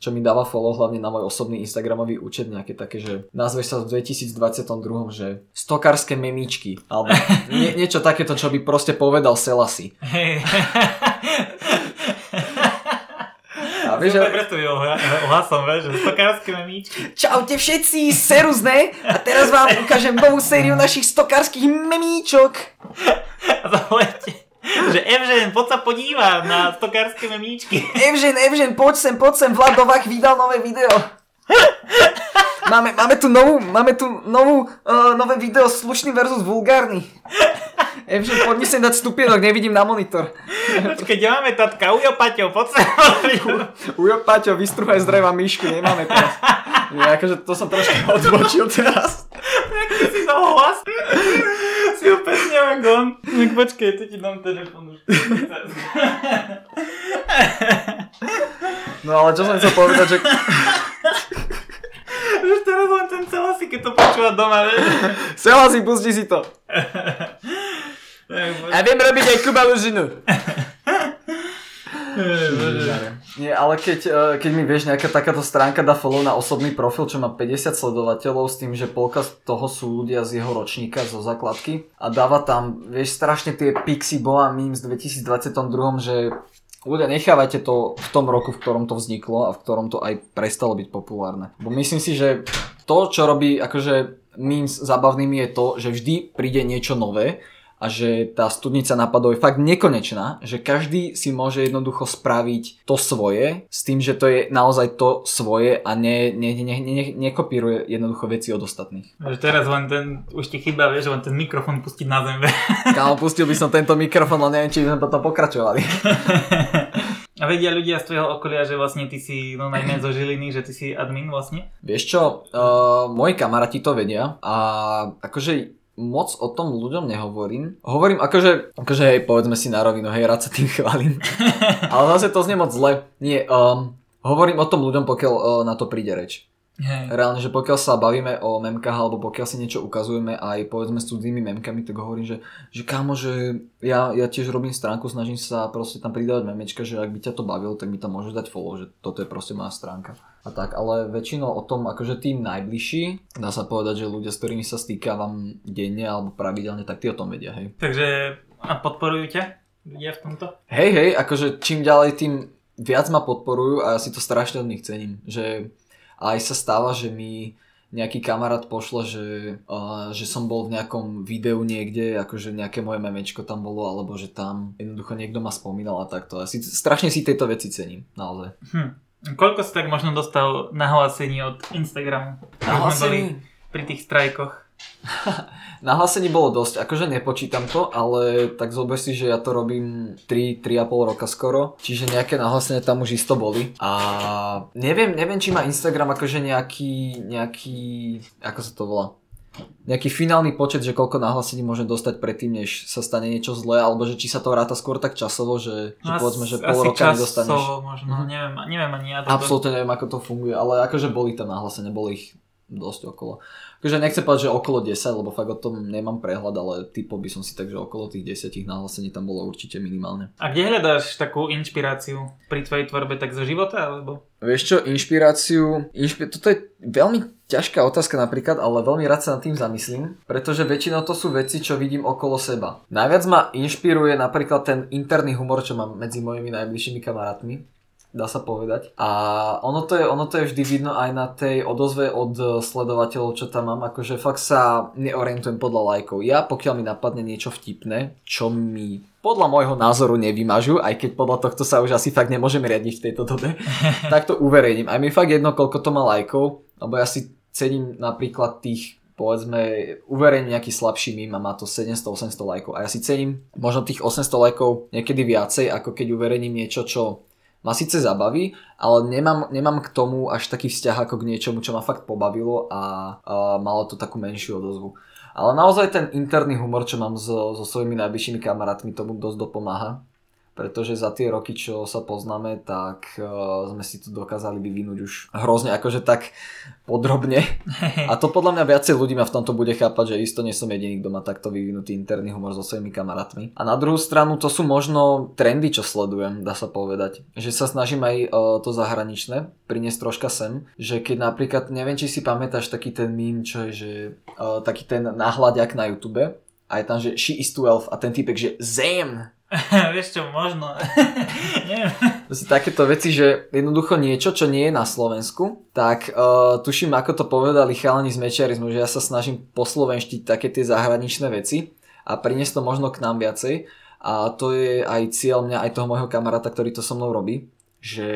Speaker 2: čo mi dáva follow hlavne na môj osobný Instagramový účet, nejaké také, že nazveš sa v 2022, že stokárske memíčky, alebo nie, niečo takéto, čo by proste povedal Selasi.
Speaker 1: Hey.
Speaker 2: A vieš, že...
Speaker 1: predstavil hlasom, vieš, že stokárske memíčky.
Speaker 2: Čaute všetci, seruzne, a teraz vám ukážem novú sériu našich stokárskych memíčok.
Speaker 1: Zavolajte že Evžen, poď sa podívať na stokárske memíčky.
Speaker 2: Evžen, Evžen, poď sem, poď sem, Vlad Novák vydal nové video. Máme, máme tu novú, máme tu novú, uh, nové video slušný versus vulgárny. Evžen, poď mi sem dať stupienok, nevidím na monitor.
Speaker 1: Počkej, kde máme tatka? Ujo Paťo, poď sa.
Speaker 2: Ujo Paťo, vystruhaj z dreva myšku, nemáme teraz. Nie, akože to som trošku odbočil teraz.
Speaker 1: Jak si to hlas? si opäť neviem on. Tak počkej, tu ti dám telefon už.
Speaker 2: No ale čo som chcel povedať, že...
Speaker 1: Už teraz len ten celasi, keď to počúva doma, vieš.
Speaker 2: Celasi, pusti si to. A viem robiť aj kubalužinu. Nie, ale keď, e, keď mi vieš nejaká takáto stránka dá follow na osobný profil, čo má 50 sledovateľov s tým, že polka z toho sú ľudia z jeho ročníka, zo základky a dáva tam, vieš, strašne tie Pixie Boa memes v 2022, že ľudia nechávajte to v tom roku, v ktorom to vzniklo a v ktorom to aj prestalo byť populárne. Bo myslím si, že to, čo robí akože memes zábavnými je to, že vždy príde niečo nové a že tá studnica nápadov je fakt nekonečná, že každý si môže jednoducho spraviť to svoje s tým, že to je naozaj to svoje a ne, ne, ne, ne, nekopíruje jednoducho veci od ostatných.
Speaker 1: Že teraz len ten, už ti chýba, vieš, len ten mikrofón pustiť na zem.
Speaker 2: Kámo, pustil by som tento mikrofón, ale neviem, či by sme potom pokračovali.
Speaker 1: A vedia ľudia z tvojho okolia, že vlastne ty si no najmä zo Žiliny, že ty si admin vlastne?
Speaker 2: Vieš čo, uh, moji kamaráti to vedia a akože moc o tom ľuďom nehovorím. Hovorím akože, akože hej, povedzme si na rovinu, hej, rád sa tým chválim. Ale zase to znie moc zle. Nie, um, hovorím o tom ľuďom, pokiaľ uh, na to príde reč.
Speaker 1: Hej.
Speaker 2: Reálne, že pokiaľ sa bavíme o memkách alebo pokiaľ si niečo ukazujeme aj povedzme s cudzými memkami, tak hovorím, že, že kámo, že ja, ja tiež robím stránku, snažím sa proste tam pridávať memečka, že ak by ťa to bavilo, tak mi tam môžeš dať follow, že toto je proste moja stránka. A tak, ale väčšinou o tom, akože tým najbližší, dá sa povedať, že ľudia, s ktorými sa stýkavam denne alebo pravidelne, tak tí o tom vedia, hej.
Speaker 1: Takže a podporujú ťa ľudia v tomto?
Speaker 2: Hej, hej, akože čím ďalej, tým viac ma podporujú a ja si to strašne od nich cením, že a aj sa stáva, že mi nejaký kamarát pošle, že, uh, že som bol v nejakom videu niekde, akože nejaké moje memečko tam bolo, alebo že tam jednoducho niekto ma spomínal a takto. Ja si, strašne si tejto veci cením, naozaj.
Speaker 1: Hm. Koľko si tak možno dostal nahlásení od Instagramu?
Speaker 2: Nahlásení?
Speaker 1: Pri tých strajkoch.
Speaker 2: Nahlásení bolo dosť, akože nepočítam to, ale tak zober si, že ja to robím 3, 3,5 roka skoro, čiže nejaké nahlásenia tam už isto boli. A neviem, neviem, či má Instagram akože nejaký, nejaký, ako sa to volá, nejaký finálny počet, že koľko nahlásení môže dostať predtým, než sa stane niečo zlé, alebo že či sa to ráta skôr tak časovo, že, že
Speaker 1: As,
Speaker 2: povedzme, že pol
Speaker 1: asi
Speaker 2: roka nedostaneš.
Speaker 1: časovo možno,
Speaker 2: Mhm.
Speaker 1: neviem, neviem ani ja. toto.
Speaker 2: Absolútne neviem, ako to funguje, ale akože boli tam nahlásenia, boli ich dosť okolo. Akože nechcem povedať, že okolo 10, lebo fakt o tom nemám prehľad, ale typo by som si tak, že okolo tých 10 nahlásení tam bolo určite minimálne.
Speaker 1: A kde hľadáš takú inšpiráciu pri tvojej tvorbe, tak zo života, alebo?
Speaker 2: Vieš čo, inšpiráciu, inšpi- toto je veľmi ťažká otázka napríklad, ale veľmi rád sa nad tým zamyslím, pretože väčšinou to sú veci, čo vidím okolo seba. Najviac ma inšpiruje napríklad ten interný humor, čo mám medzi mojimi najbližšími kamarátmi dá sa povedať. A ono to, je, ono to je vždy vidno aj na tej odozve od eh, sledovateľov, čo tam mám, akože fakt sa neorientujem podľa lajkov. Ja pokiaľ mi napadne niečo vtipné, čo mi podľa môjho názoru nevymažu, aj keď podľa tohto sa už asi fakt nemôžem riadiť v tejto dobe, tak to uverejním. Aj mi fakt jedno, koľko to má lajkov, lebo ja si cením napríklad tých povedzme, uverejním nejaký slabší mím a má to 700-800 lajkov. A ja si cením možno tých 800 lajkov niekedy viacej, ako keď uverejním niečo, čo ma síce zabaví, ale nemám, nemám k tomu až taký vzťah ako k niečomu, čo ma fakt pobavilo a, a malo to takú menšiu odozvu. Ale naozaj ten interný humor, čo mám so, so svojimi najbližšími kamarátmi, tomu dosť dopomáha. Pretože za tie roky, čo sa poznáme, tak uh, sme si to dokázali vyvinúť už hrozne akože tak podrobne. A to podľa mňa viacej ľudí ma v tomto bude chápať, že isto nie som jediný, kto má takto vyvinutý interný humor so svojimi kamarátmi. A na druhú stranu to sú možno trendy, čo sledujem, dá sa povedať. Že sa snažím aj uh, to zahraničné priniesť troška sem. Že keď napríklad, neviem či si pamätáš taký ten mím, čo je, že uh, taký ten náhľadiak na YouTube. A je tam, že she is 12 a ten typek, že Zam!
Speaker 1: Vieš čo, možno. Neviem.
Speaker 2: Proste takéto veci, že jednoducho niečo, čo nie je na Slovensku, tak uh, tuším, ako to povedali chalani z mečiarizmu, že ja sa snažím poslovenštiť také tie zahraničné veci a priniesť to možno k nám viacej. A to je aj cieľ mňa, aj toho môjho kamaráta, ktorý to so mnou robí, že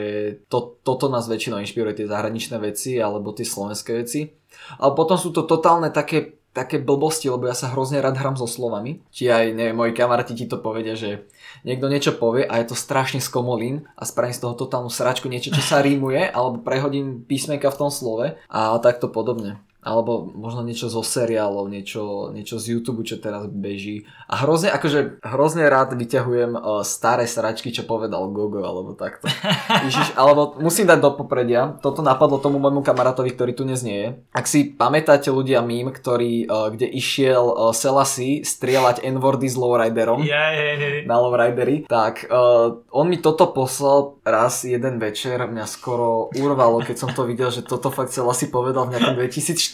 Speaker 2: to, toto nás väčšinou inšpiruje, tie zahraničné veci alebo tie slovenské veci. Ale potom sú to totálne také také blbosti, lebo ja sa hrozne rád hrám so slovami. Či aj, neviem, moji kamaráti ti to povedia, že niekto niečo povie a je to strašne skomolín a spravím z toho totálnu sračku, niečo, čo sa rímuje, alebo prehodím písmenka v tom slove a takto podobne. Alebo možno niečo zo seriálov, niečo, niečo z YouTube, čo teraz beží. A hrozne, akože hrozne rád vyťahujem uh, staré sračky, čo povedal Gogo, alebo takto. Ježiš, alebo musím dať do popredia, toto napadlo tomu môjmu kamarátovi, ktorý tu dnes nie je. Ak si pamätáte ľudia mím, ktorý, uh, kde išiel uh, Selassie strieľať N-wordy s lowriderom
Speaker 1: Ja, je, je.
Speaker 2: na lowridery, tak uh, on mi toto poslal raz jeden večer, mňa skoro urvalo, keď som to videl, že toto fakt Selassie povedal v nejakom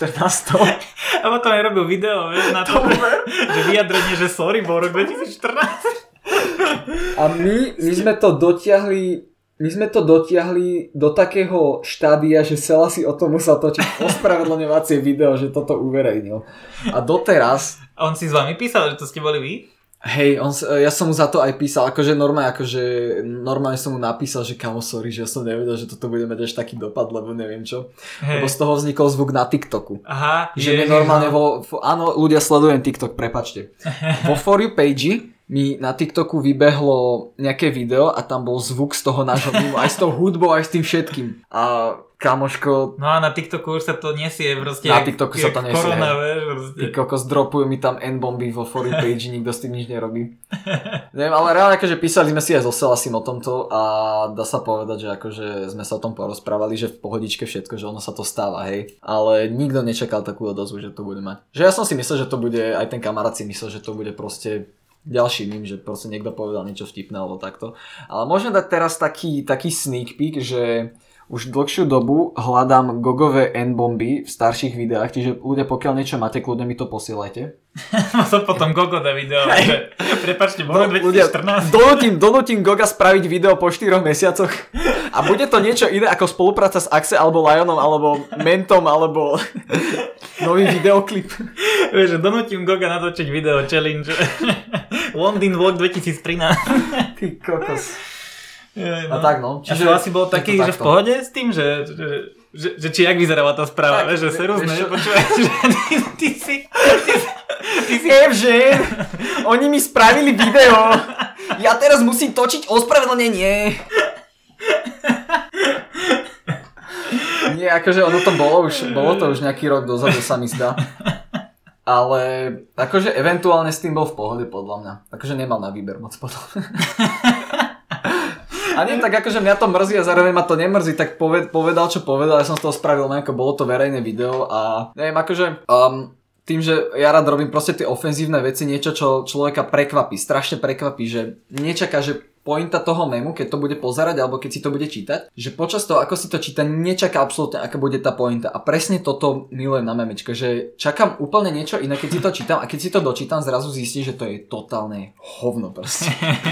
Speaker 2: 2014.
Speaker 1: A potom aj robil video, vieš, na to, že vyjadrenie, že sorry, bol rok 2014.
Speaker 2: A my, my sme to dotiahli my sme to dotiahli do takého štádia, že Sela si o tom musel točiť ospravedlňovacie video, že toto uverejnil. A doteraz,
Speaker 1: A on si s vami písal, že to ste boli vy?
Speaker 2: Hej, on, ja som mu za to aj písal, akože normálne, akože normálne som mu napísal, že kamo sorry, že ja som nevedel, že toto bude mať až taký dopad, lebo neviem čo. Lebo z toho vznikol zvuk na TikToku.
Speaker 1: Aha,
Speaker 2: Že mi normálne vo, vo, áno, ľudia sledujem TikTok, prepačte. Vo For You page mi na TikToku vybehlo nejaké video a tam bol zvuk z toho nášho mimo, aj s tou hudbou, aj s tým všetkým. A kamoško,
Speaker 1: No a na TikToku už sa to nesie proste.
Speaker 2: Na TikToku sa to nesie,
Speaker 1: Korona, vieš, proste.
Speaker 2: kokos, dropujú mi tam N-bomby vo for you page, nikto s tým nič nerobí. Neviem, ale reálne akože písali sme si aj so Selasim o tomto a dá sa povedať, že akože sme sa o tom porozprávali, že v pohodičke všetko, že ono sa to stáva, hej. Ale nikto nečakal takú odozvu, že to bude mať. Že ja som si myslel, že to bude, aj ten kamarát si myslel, že to bude proste ďalší mým, že proste niekto povedal niečo vtipné alebo takto. Ale môžeme dať teraz taký, taký sneak peek, že už dlhšiu dobu hľadám gogové N-bomby v starších videách, čiže ľudia, pokiaľ niečo máte, kľudne mi to posielajte.
Speaker 1: som potom Gogoda video, že prepačte, bolo
Speaker 2: No, ľudia,
Speaker 1: 2014.
Speaker 2: donútim, donútim Goga spraviť video po 4 mesiacoch a bude to niečo iné ako spolupráca s Axe alebo Lionom alebo Mentom alebo nový videoklip.
Speaker 1: Vieš, donútim Goga natočiť video challenge. London Vlog 2013.
Speaker 2: Ty kokos.
Speaker 1: Jaj,
Speaker 2: A tak no.
Speaker 1: Čiže to asi bol taký, že v pohode s tým, že, že, že, že či jak vyzerala tá správa,
Speaker 2: Tak,
Speaker 1: že
Speaker 2: vie-
Speaker 1: serus,
Speaker 2: vieš
Speaker 1: ne,
Speaker 2: čo?
Speaker 1: počúvaj, že ty, ty si, ty ty si,
Speaker 2: Evžen, oni mi spravili video. Ja teraz musím točiť ospravedlnenie. Nie, akože ono to bolo už, bolo to už nejaký rok dozadu sa mi zdá. Ale akože eventuálne s tým bol v pohode podľa mňa. Akože nemal na výber moc podľa mňa. A nie tak akože mňa to mrzí a zároveň ma to nemrzí, tak poved, povedal čo povedal, ja som z toho spravil len ako bolo to verejné video a neviem akože um, tým, že ja rád robím proste tie ofenzívne veci, niečo čo človeka prekvapí, strašne prekvapí, že nečaká, že pointa toho memu, keď to bude pozerať alebo keď si to bude čítať, že počas toho, ako si to číta, nečaká absolútne, aká bude tá pointa. A presne toto milujem na memečke, že čakám úplne niečo iné, keď si to čítam a keď si to dočítam, zrazu zistím, že to je totálne hovno proste.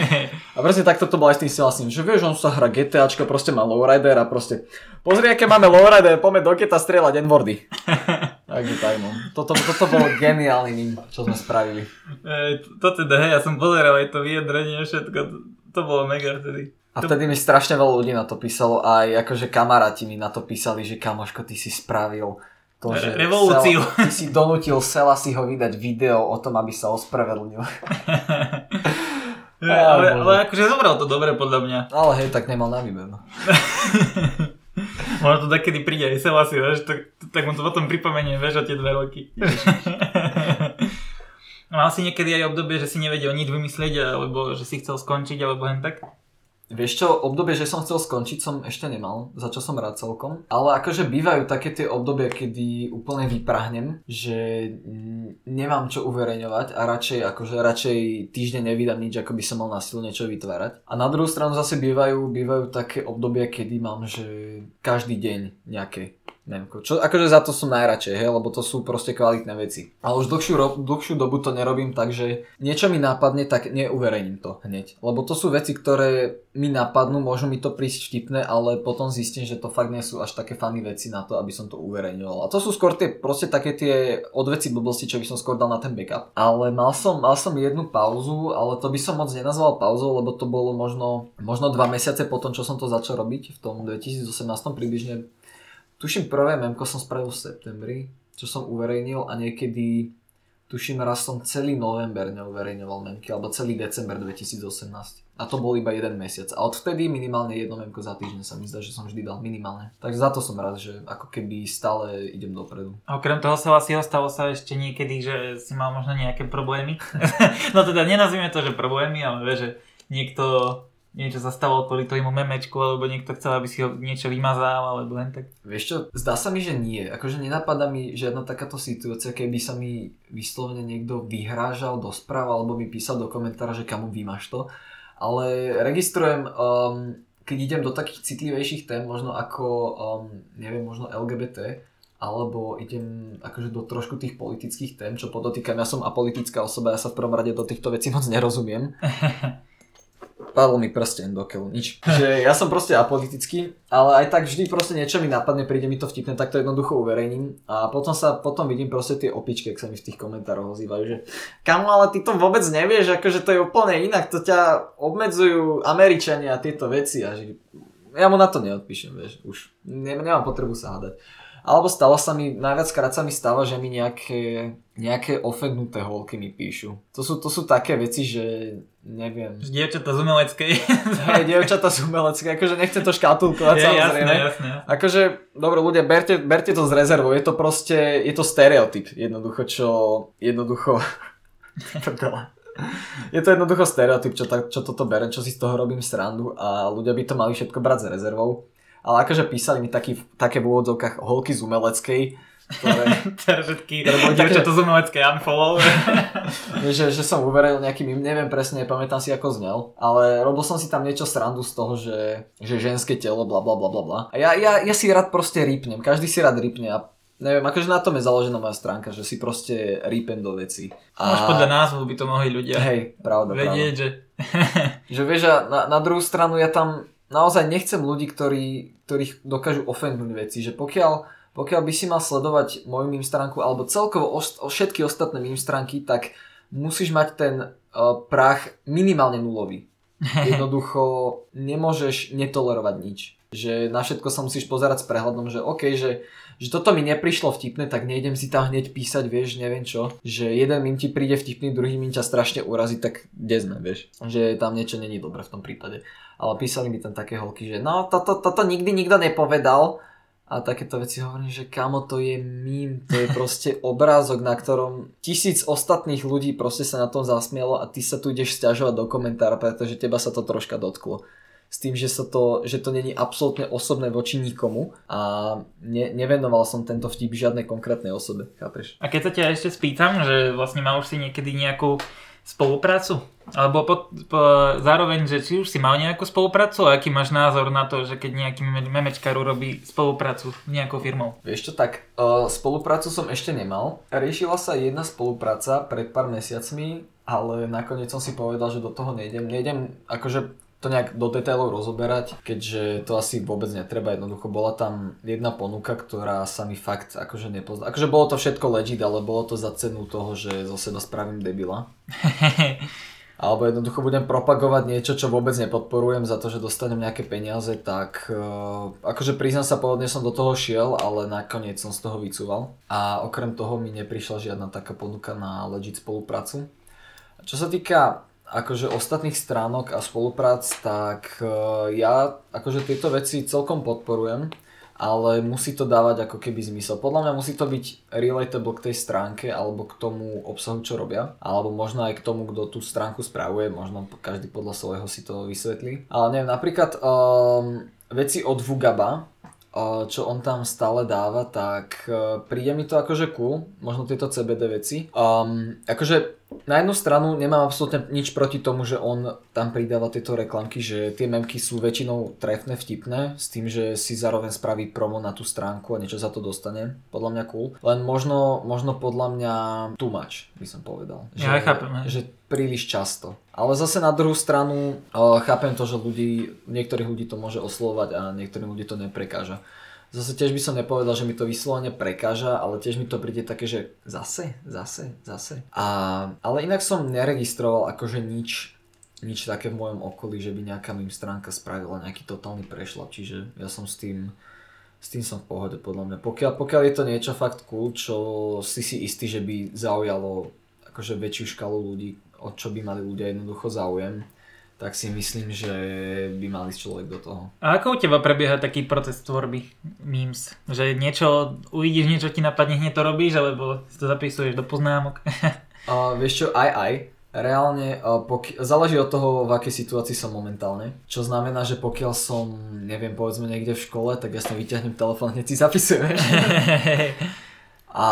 Speaker 2: A presne takto to bolo aj s tým Selasím, že vieš, on sa hrá GTAčko, proste má lowrider a proste pozri, aké máme lowrider, poďme do geta strieľať N-wordy. Takže tak no. Toto, toto bolo geniálny meme, čo sme spravili.
Speaker 1: Ej, to teda, hej, ja som pozeral aj to vyjadrenie, všetko, to, bolo mega vtedy.
Speaker 2: A vtedy mi strašne veľa ľudí na to písalo, aj akože kamaráti mi na to písali, že kamoško, ty si spravil to, že
Speaker 1: Re- revolúciu.
Speaker 2: Sela, ty si donútil Sela si ho vydať video o tom, aby sa ospravedlnil. Á,
Speaker 1: ale,
Speaker 2: Bože.
Speaker 1: ale akože zobral to dobre podľa mňa.
Speaker 2: Ale hej, tak nemal na výber. No.
Speaker 1: Možno to takedy príde aj Selasi, vieš, tak, tak mu to potom pripomenie, vieš, o tie dve roky. Mal si niekedy aj obdobie, že si nevedel nič vymyslieť, alebo že si chcel skončiť, alebo hen tak?
Speaker 2: Vieš čo, obdobie, že som chcel skončiť, som ešte nemal, za čo som rád celkom. Ale akože bývajú také tie obdobia, kedy úplne vyprahnem, že nemám čo uverejňovať a radšej, akože radšej týždeň nevydám nič, ako by som mal na silu niečo vytvárať. A na druhú stranu zase bývajú, bývajú také obdobia, kedy mám, že každý deň nejaké memko. Čo, akože za to som najradšej, hej, lebo to sú proste kvalitné veci. Ale už dlhšiu, ro- dlhšiu dobu to nerobím, takže niečo mi nápadne, tak neuverejním to hneď. Lebo to sú veci, ktoré mi napadnú, môžu mi to prísť vtipné, ale potom zistím, že to fakt nie sú až také funny veci na to, aby som to uverejňoval. A to sú skôr tie, proste také tie odveci blbosti, čo by som skôr dal na ten backup. Ale mal som, mal som jednu pauzu, ale to by som moc nenazval pauzou, lebo to bolo možno, možno dva mesiace potom, čo som to začal robiť v tom 2018 približne Tuším, prvé memko som spravil v septembri, čo som uverejnil a niekedy, tuším, raz som celý november neuverejňoval memky, alebo celý december 2018. A to bol iba jeden mesiac. A odvtedy minimálne jedno memko za týždeň sa mi zdá, že som vždy dal minimálne. Takže za to som rád, že ako keby stále idem dopredu.
Speaker 1: A okrem toho Selasiho stalo sa ešte niekedy, že si mal možno nejaké problémy. no teda nenazvime to, že problémy, ale že niekto niečo sa stalo kvôli tomu memečku, alebo niekto chcel, aby si ho niečo vymazal, alebo len tak.
Speaker 2: Vieš čo, zdá sa mi, že nie. Akože nenapadá mi žiadna takáto situácia, keby sa mi vyslovene niekto vyhrážal do správ alebo mi písal do komentára, že kamu vymaš to. Ale registrujem, um, keď idem do takých citlivejších tém, možno ako, um, neviem, možno LGBT, alebo idem akože do trošku tých politických tém, čo podotýkam, ja som apolitická osoba, ja sa v prvom rade do týchto vecí moc nerozumiem. Padol mi prsten do keľu, nič. Že ja som proste apolitický, ale aj tak vždy proste niečo mi napadne, príde mi to vtipne, tak to jednoducho uverejním. A potom sa, potom vidím proste tie opičky, ak sa mi v tých komentároch ozývajú, že kamo, ale ty to vôbec nevieš, akože to je úplne inak, to ťa obmedzujú Američania a tieto veci a že ja mu na to neodpíšem, vieš, už ne, nemám potrebu sa hádať. Alebo stalo sa mi, najviackrát sa mi stáva, že mi nejaké, nejaké ofendnuté holky mi píšu. To sú, to sú také veci, že neviem.
Speaker 1: Dievčata z umeleckej.
Speaker 2: Hej, dievčata z umeleckej, akože nechcem to škatulkovať
Speaker 1: Je,
Speaker 2: samozrejme.
Speaker 1: jasné, jasné.
Speaker 2: Akože, dobre ľudia, berte, berte to s rezervou, je to proste, je to stereotyp, jednoducho, čo, jednoducho, je to jednoducho stereotyp, čo, ta, čo toto berem, čo si z toho robím srandu a ľudia by to mali všetko brať s rezervou. Ale akože písali mi taký, také v úvodzovkách holky z umeleckej, ktoré,
Speaker 1: všetky
Speaker 2: také-
Speaker 1: dievčata z umeleckej unfollow.
Speaker 2: že, že som uveril nejakým, neviem presne, nepamätám si ako znel, ale robil som si tam niečo srandu z toho, že, že ženské telo, bla bla bla bla bla. A ja, ja, ja si rád proste rýpnem, každý si rád rýpne a neviem, akože na tom je založená moja stránka, že si proste rýpem do veci.
Speaker 1: Už podľa názvu by to mohli ľudia
Speaker 2: Hej, pravda, pravda.
Speaker 1: vedieť, že
Speaker 2: Že vieš, a na, na druhú stranu ja tam naozaj nechcem ľudí, ktorí, ktorých dokážu ofendnúť veci, že pokiaľ, pokiaľ by si mal sledovať moju meme stránku alebo celkovo os, o všetky ostatné meme stránky, tak musíš mať ten uh, prach minimálne nulový. Jednoducho nemôžeš netolerovať nič. Že na všetko sa musíš pozerať s prehľadom, že OK, že, že toto mi neprišlo vtipné, tak nejdem si tam hneď písať, vieš, neviem čo. Že jeden mým ti príde vtipný, druhý mým ťa strašne urazí, tak kde sme, vieš. Že tam niečo není dobre v tom prípade. Ale písali mi tam také holky, že no toto, toto nikdy nikto nepovedal. A takéto veci hovorím, že kamo to je mím, to je proste obrázok, na ktorom tisíc ostatných ľudí proste sa na tom zasmielo a ty sa tu ideš stiažovať do komentára, pretože teba sa to troška dotklo s tým, že, sa to, že to není absolútne osobné voči nikomu a ne, nevenoval som tento vtip žiadnej konkrétnej osobe, chápeš?
Speaker 1: A keď sa ťa ešte spýtam, že vlastne mal už si niekedy nejakú spoluprácu? Alebo po, po, zároveň, že či už si mal nejakú spoluprácu a aký máš názor na to, že keď nejaký meme- memečkár urobí spoluprácu s nejakou firmou?
Speaker 2: Vieš čo, tak uh, spoluprácu som ešte nemal. Riešila sa jedna spolupráca pred pár mesiacmi, ale nakoniec som si povedal, že do toho nejdem. Nejdem akože to nejak do detailov rozoberať, keďže to asi vôbec netreba. Jednoducho bola tam jedna ponuka, ktorá sa mi fakt akože nepozná. Akože bolo to všetko legit, ale bolo to za cenu toho, že zo seba spravím debila. Alebo jednoducho budem propagovať niečo, čo vôbec nepodporujem za to, že dostanem nejaké peniaze, tak uh, akože priznám sa, pôvodne som do toho šiel, ale nakoniec som z toho vycúval. A okrem toho mi neprišla žiadna taká ponuka na legit spoluprácu. Čo sa týka akože ostatných stránok a spoluprác, tak uh, ja akože tieto veci celkom podporujem, ale musí to dávať ako keby zmysel. Podľa mňa musí to byť relatable k tej stránke alebo k tomu obsahu, čo robia, alebo možno aj k tomu, kto tú stránku spravuje, možno každý podľa svojho si to vysvetlí. Ale neviem, napríklad um, veci od Vugaba, uh, čo on tam stále dáva, tak uh, príde mi to akože cool, možno tieto CBD veci. Um, akože na jednu stranu nemám absolútne nič proti tomu, že on tam pridáva tieto reklamky, že tie memky sú väčšinou trefné, vtipné, s tým, že si zároveň spraví promo na tú stránku a niečo za to dostane. Podľa mňa cool. Len možno, možno podľa mňa too much, by som povedal.
Speaker 1: Ja aj chápem.
Speaker 2: Že príliš často. Ale zase na druhú stranu uh, chápem to, že ľudí, niektorých ľudí to môže oslovať a niektorým ľudí to neprekáža. Zase tiež by som nepovedal, že mi to vyslovene prekáža, ale tiež mi to príde také, že zase, zase, zase. A, ale inak som neregistroval akože nič, nič také v mojom okolí, že by nejaká mým stránka spravila nejaký totálny prešlap, čiže ja som s tým, s tým som v pohode podľa mňa. Pokiaľ, pokiaľ je to niečo fakt cool, čo si si istý, že by zaujalo akože väčšiu škalu ľudí, o čo by mali ľudia jednoducho záujem, tak si myslím, že by mal ísť človek do toho.
Speaker 1: A ako u teba prebieha taký proces tvorby memes? Že niečo, uvidíš niečo, ti napadne, hneď to robíš, alebo si to zapisuješ do poznámok?
Speaker 2: Uh, vieš čo, aj aj. Reálne uh, poki- záleží od toho, v akej situácii som momentálne. Čo znamená, že pokiaľ som, neviem, povedzme niekde v škole, tak ja si vyťahnem telefón, hneď si zapisujem. A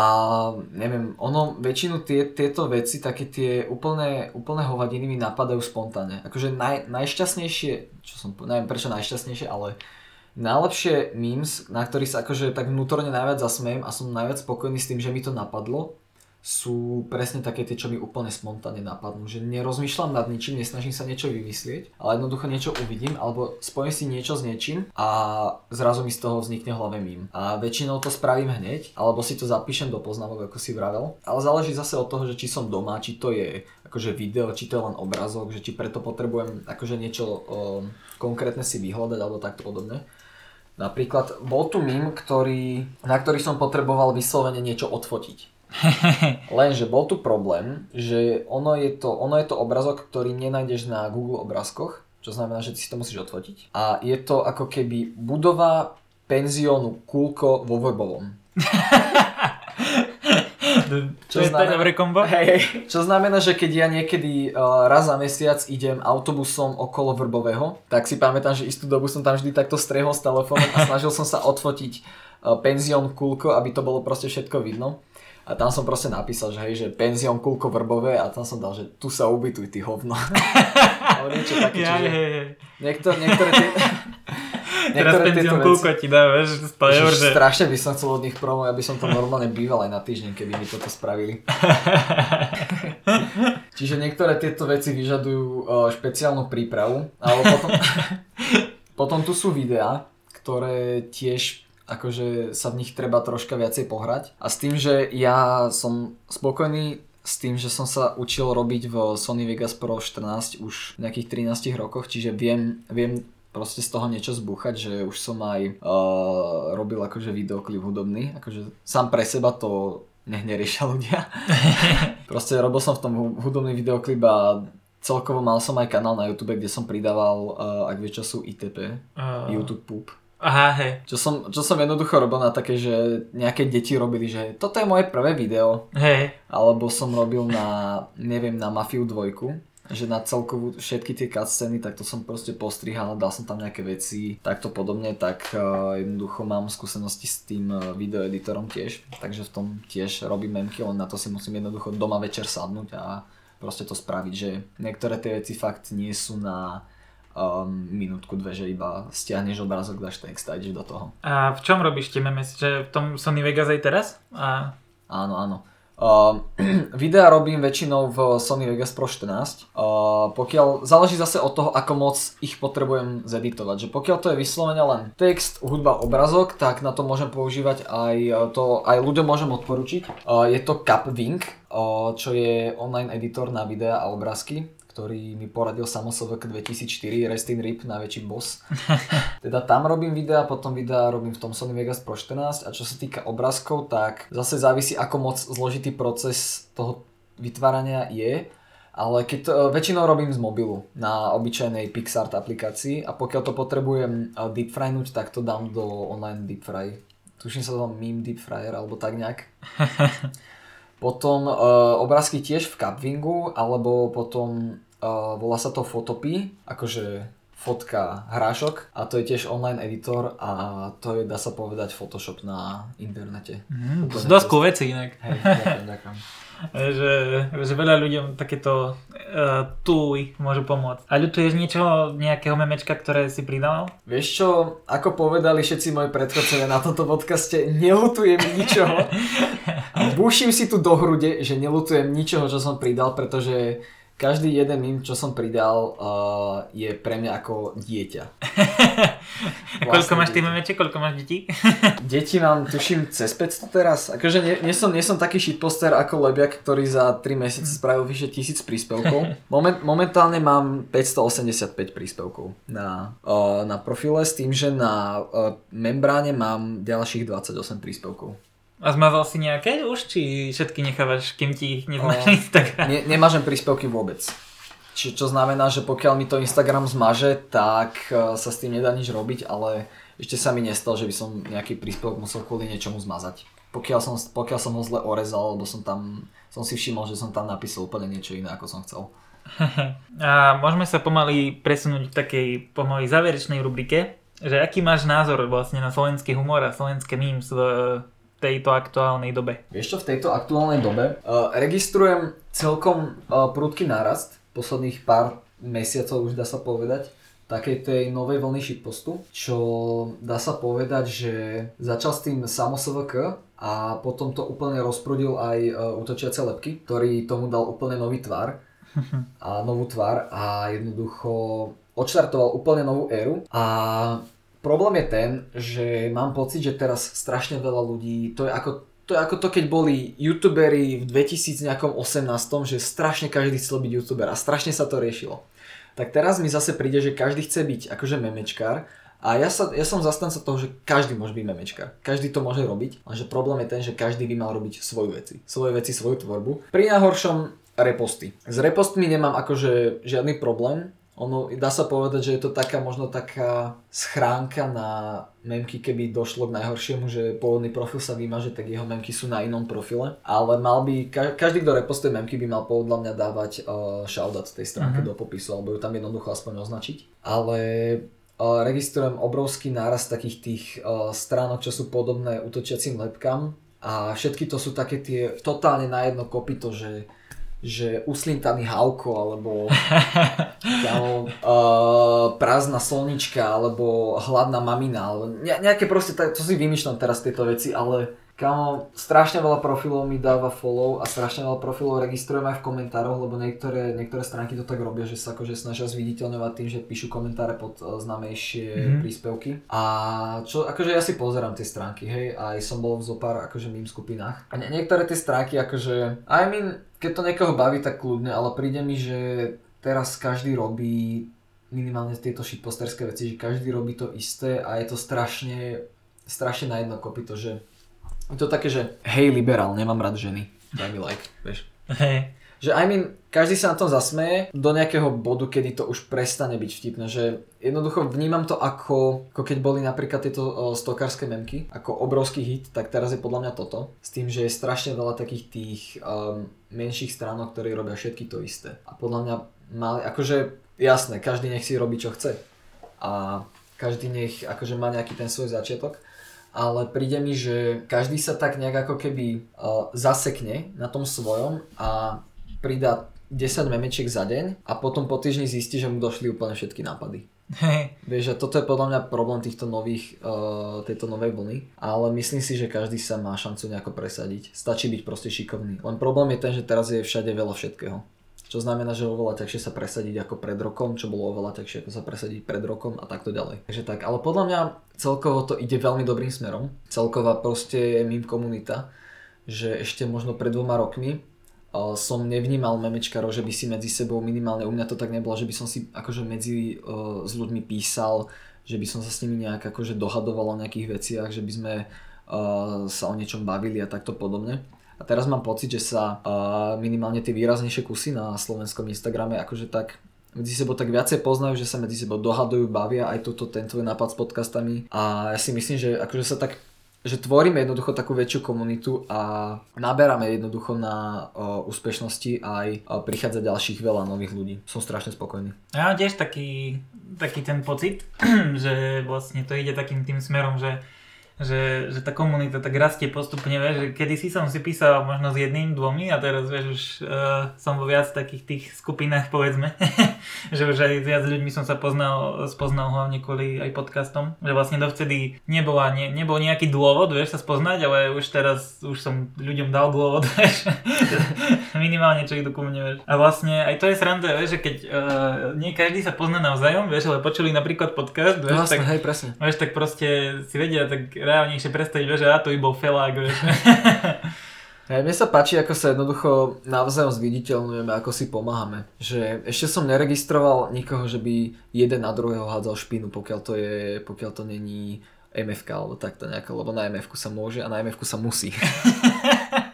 Speaker 2: neviem, ono, väčšinu tie, tieto veci, také tie úplné, úplné hovadiny mi napadajú spontánne. Akože naj, najšťastnejšie, čo som, neviem prečo najšťastnejšie, ale najlepšie memes, na ktorých sa akože tak vnútorne najviac zasmejem a som najviac spokojný s tým, že mi to napadlo, sú presne také tie, čo mi úplne spontánne napadnú. Že nerozmýšľam nad ničím, nesnažím sa niečo vymyslieť, ale jednoducho niečo uvidím, alebo spojím si niečo s niečím a zrazu mi z toho vznikne hlave mím. A väčšinou to spravím hneď, alebo si to zapíšem do poznámok, ako si vravel. Ale záleží zase od toho, že či som doma, či to je akože video, či to je len obrazok, že či preto potrebujem akože niečo um, konkrétne si vyhľadať alebo tak podobne. Napríklad bol tu mím, ktorý, na ktorý som potreboval vyslovene niečo odfotiť. Lenže bol tu problém, že ono je, to, ono je to obrazok, ktorý nenájdeš na Google obrázkoch, čo znamená, že ty si to musíš odfotiť. A je to ako keby budova penziónu Kulko vo Vrbovom.
Speaker 1: Čo, čo znamená, dobré kombo?
Speaker 2: Hej, čo znamená, že keď ja niekedy uh, raz za mesiac idem autobusom okolo Vrbového, tak si pamätám, že istú dobu som tam vždy takto strehol s telefónom a snažil som sa odfotiť uh, penzión Kulko, aby to bolo proste všetko vidno. A tam som proste napísal, že hej, že penzión Kulko Vrbové a tam som dal, že tu sa ubytuj, ty hovno. Ale niečo také, ja, čiže... Hej, hej. Niektor, niektoré tie...
Speaker 1: Teraz penzión kúko ti dá, vieš, 100 eur, že...
Speaker 2: Strašne by som chcel od nich promo, aby som to normálne býval aj na týždeň, keby mi toto spravili. Čiže niektoré tieto veci vyžadujú uh, špeciálnu prípravu, ale potom, potom tu sú videá, ktoré tiež akože sa v nich treba troška viacej pohrať. A s tým, že ja som spokojný s tým, že som sa učil robiť v Sony Vegas Pro 14 už v nejakých 13 rokoch, čiže viem, viem proste z toho niečo zbúchať, že už som aj uh, robil akože videoklip hudobný, akože sám pre seba to nech neriešia ľudia. proste robil som v tom hudobný videoklip a celkovo mal som aj kanál na YouTube, kde som pridával, uh, ak vie čo sú ITP, uh. YouTube Poop.
Speaker 1: Aha, hej.
Speaker 2: Čo som, čo som jednoducho robil na také, že nejaké deti robili, že toto je moje prvé video.
Speaker 1: Hej.
Speaker 2: Alebo som robil na, neviem, na Mafiu 2 že na celkovú všetky tie cutscény, tak to som proste postrihal, dal som tam nejaké veci, takto podobne, tak uh, jednoducho mám skúsenosti s tým uh, videoeditorom tiež, takže v tom tiež robím memky, len na to si musím jednoducho doma večer sadnúť a proste to spraviť, že niektoré tie veci fakt nie sú na um, minútku, dve, že iba stiahneš obrázok, dáš text a ideš do toho.
Speaker 1: A v čom robíš tie memes? Že v tom Sony Vegas aj teraz? A...
Speaker 2: Áno, áno. Uh, videa robím väčšinou v Sony Vegas Pro 14. Uh, pokiaľ, záleží zase od toho, ako moc ich potrebujem zeditovať. Že pokiaľ to je vyslovene len text, hudba, obrazok, tak na to môžem používať aj to, aj ľuďom môžem odporučiť. Uh, je to Capwing, uh, čo je online editor na videa a obrázky ktorý mi poradil samosovek 2004, Rest in Rip, najväčší boss. teda tam robím videa, potom videa robím v tom Sony Vegas Pro 14 a čo sa týka obrázkov, tak zase závisí ako moc zložitý proces toho vytvárania je, ale keď to, väčšinou robím z mobilu na obyčajnej PixArt aplikácii a pokiaľ to potrebujem eh, deepfrynúť, tak to dám do online deepfry. Tuším sa to meme deepfryer alebo tak nejak. Potom uh, obrázky tiež v Capwingu, alebo potom Uh, volá sa to Photopy, akože fotka hrášok a to je tiež online editor a to je, dá sa povedať, Photoshop na internete.
Speaker 1: Mm, to sú dosť cool veci inak.
Speaker 2: Hej, ďakujem, ďakujem.
Speaker 1: že, že veľa ľuďom takéto uh, tooly môžu pomôcť. A ľutuješ niečo, nejakého memečka, ktoré si pridal?
Speaker 2: Vieš čo, ako povedali všetci moji predchodcovia na tomto podcaste, nelutujem ničoho. Búšim si tu do hrude, že nelutujem ničoho, čo som pridal, pretože každý jeden mým, čo som pridal, uh, je pre mňa ako dieťa.
Speaker 1: koľko máš tých memečiek, koľko máš detí?
Speaker 2: Deti mám, tuším, cez 500 teraz. Akože nie, nie, som, nie som taký shitposter ako Lebiak, ktorý za 3 mesiace spravil vyše 1000 príspevkov. Moment, momentálne mám 585 príspevkov na, uh, na profile s tým, že na uh, membráne mám ďalších 28 príspevkov.
Speaker 1: A zmazal si nejaké už, či všetky nechávaš, kým ti ich nezmáš Instagram?
Speaker 2: Ne, nemážem príspevky vôbec. Či, čo znamená, že pokiaľ mi to Instagram zmaže, tak e, sa s tým nedá nič robiť, ale ešte sa mi nestalo, že by som nejaký príspevok musel kvôli niečomu zmazať. Pokiaľ som, pokiaľ som ho zle orezal, alebo som tam, som si všimol, že som tam napísal úplne niečo iné, ako som chcel.
Speaker 1: A môžeme sa pomaly presunúť k takej pomaly záverečnej rubrike, že aký máš názor vlastne na slovenský humor a slovenské memes v tejto aktuálnej dobe?
Speaker 2: Vieš čo, v tejto aktuálnej dobe uh, registrujem celkom uh, prudký nárast posledných pár mesiacov, už dá sa povedať, takej tej novej vlny shitpostu, čo dá sa povedať, že začal s tým samosvk a potom to úplne rozprudil aj uh, útočiace lepky, ktorý tomu dal úplne nový tvar a novú tvár a jednoducho odštartoval úplne novú éru a Problém je ten, že mám pocit, že teraz strašne veľa ľudí, to je ako to je ako to, keď boli youtuberi v 2018, že strašne každý chcel byť youtuber a strašne sa to riešilo. Tak teraz mi zase príde, že každý chce byť akože memečkár A ja, sa, ja som zastanca toho, že každý môže byť memečka. Každý to môže robiť, lenže problém je ten, že každý by mal robiť svoju veci. Svoje veci, svoju tvorbu. Pri najhoršom reposty. S repostmi nemám akože žiadny problém, ono, dá sa povedať, že je to taká možno taká schránka na memky, keby došlo k najhoršiemu, že pôvodný profil sa vymaže, tak jeho memky sú na inom profile. Ale mal by, každý, kto repostuje memky, by mal podľa mňa dávať uh, shoutout tej stránke mm-hmm. do popisu, alebo ju tam jednoducho aspoň označiť. Ale uh, registrujem obrovský náraz takých tých uh, stránok, čo sú podobné útočiacim lepkám. A všetky to sú také tie totálne na jedno kopito, že že uslintaný havko, alebo kámo, uh, prázdna slnička, alebo hladná mamina, alebo ne, nejaké proste, to si vymýšľam teraz tieto veci, ale Kámo, strašne veľa profilov mi dáva follow a strašne veľa profilov registrujem aj v komentároch, lebo niektoré, niektoré stránky to tak robia, že sa akože snažia zviditeľňovať tým, že píšu komentáre pod uh, známejšie mm-hmm. príspevky. A čo, akože ja si pozerám tie stránky, hej, aj som bol v zopár akože mým skupinách. A nie, niektoré tie stránky akože, I mean, keď to niekoho baví, tak kľudne, ale príde mi, že teraz každý robí minimálne tieto shitposterské veci, že každý robí to isté a je to strašne, strašne na jedno kopito, že je to také, že hej liberál, nemám rád ženy. Daj mi like, vieš. Hej. Že I mean, každý sa na tom zasmeje do nejakého bodu, kedy to už prestane byť vtipné, že jednoducho vnímam to ako, ako keď boli napríklad tieto stokárske memky, ako obrovský hit, tak teraz je podľa mňa toto, s tým, že je strašne veľa takých tých um, menších stránok, ktorí robia všetky to isté. A podľa mňa mali, akože jasné, každý nech si robí čo chce. A každý nech akože má nejaký ten svoj začiatok, ale príde mi, že každý sa tak nejak ako keby uh, zasekne na tom svojom a pridá 10 memečiek za deň a potom po týždni zistí, že mu došli úplne všetky nápady. Hey. Vieš, že toto je podľa mňa problém týchto nových, uh, tejto novej vlny, ale myslím si, že každý sa má šancu nejako presadiť. Stačí byť proste šikovný. Len problém je ten, že teraz je všade veľa všetkého. Čo znamená, že oveľa ťažšie sa presadiť ako pred rokom, čo bolo oveľa ťažšie ako sa presadiť pred rokom a takto ďalej. Takže tak, ale podľa mňa celkovo to ide veľmi dobrým smerom. Celková proste je mým komunita, že ešte možno pred dvoma rokmi som nevnímal memečkarov, že by si medzi sebou minimálne, u mňa to tak nebolo, že by som si akože medzi uh, s ľuďmi písal, že by som sa s nimi nejak akože dohadoval o nejakých veciach, že by sme uh, sa o niečom bavili a takto podobne. A teraz mám pocit, že sa minimálne tie výraznejšie kusy na slovenskom Instagrame akože tak medzi sebou tak viacej poznajú, že sa medzi sebou dohadujú, bavia aj túto, ten tvoj nápad s podcastami a ja si myslím, že akože sa tak že tvoríme jednoducho takú väčšiu komunitu a naberáme jednoducho na o, úspešnosti aj o, prichádza ďalších veľa nových ľudí. Som strašne spokojný.
Speaker 1: Ja mám tiež taký, taký ten pocit, že vlastne to ide takým tým smerom, že že, že tá komunita tak rastie postupne, vieš, že kedysi som si písal možno s jedným, dvomi a teraz vieš, už uh, som vo viac takých tých skupinách povedzme, že už aj viac ľuďmi som sa poznal, spoznal hlavne kvôli aj podcastom, že vlastne dovtedy nebola, ne, nebol nejaký dôvod, vieš, sa spoznať, ale už teraz už som ľuďom dal dôvod, vieš, minimálne čo ich ku mne, vieš. A vlastne aj to je sranda, vieš, že keď uh, nie každý sa pozná navzájom, vieš, ale počuli napríklad podcast, vieš,
Speaker 2: vlastne, tak, hej, presne.
Speaker 1: vieš, tak proste si vedia tak reálnejšie predstaviť, že ja to by bol felák, vieš.
Speaker 2: Hej, mne sa páči, ako sa jednoducho navzájom zviditeľňujeme, ako si pomáhame. Že ešte som neregistroval nikoho, že by jeden na druhého hádzal špinu, pokiaľ to je, pokiaľ to není MFK alebo takto nejako, lebo na MFku sa môže a na MFku sa musí.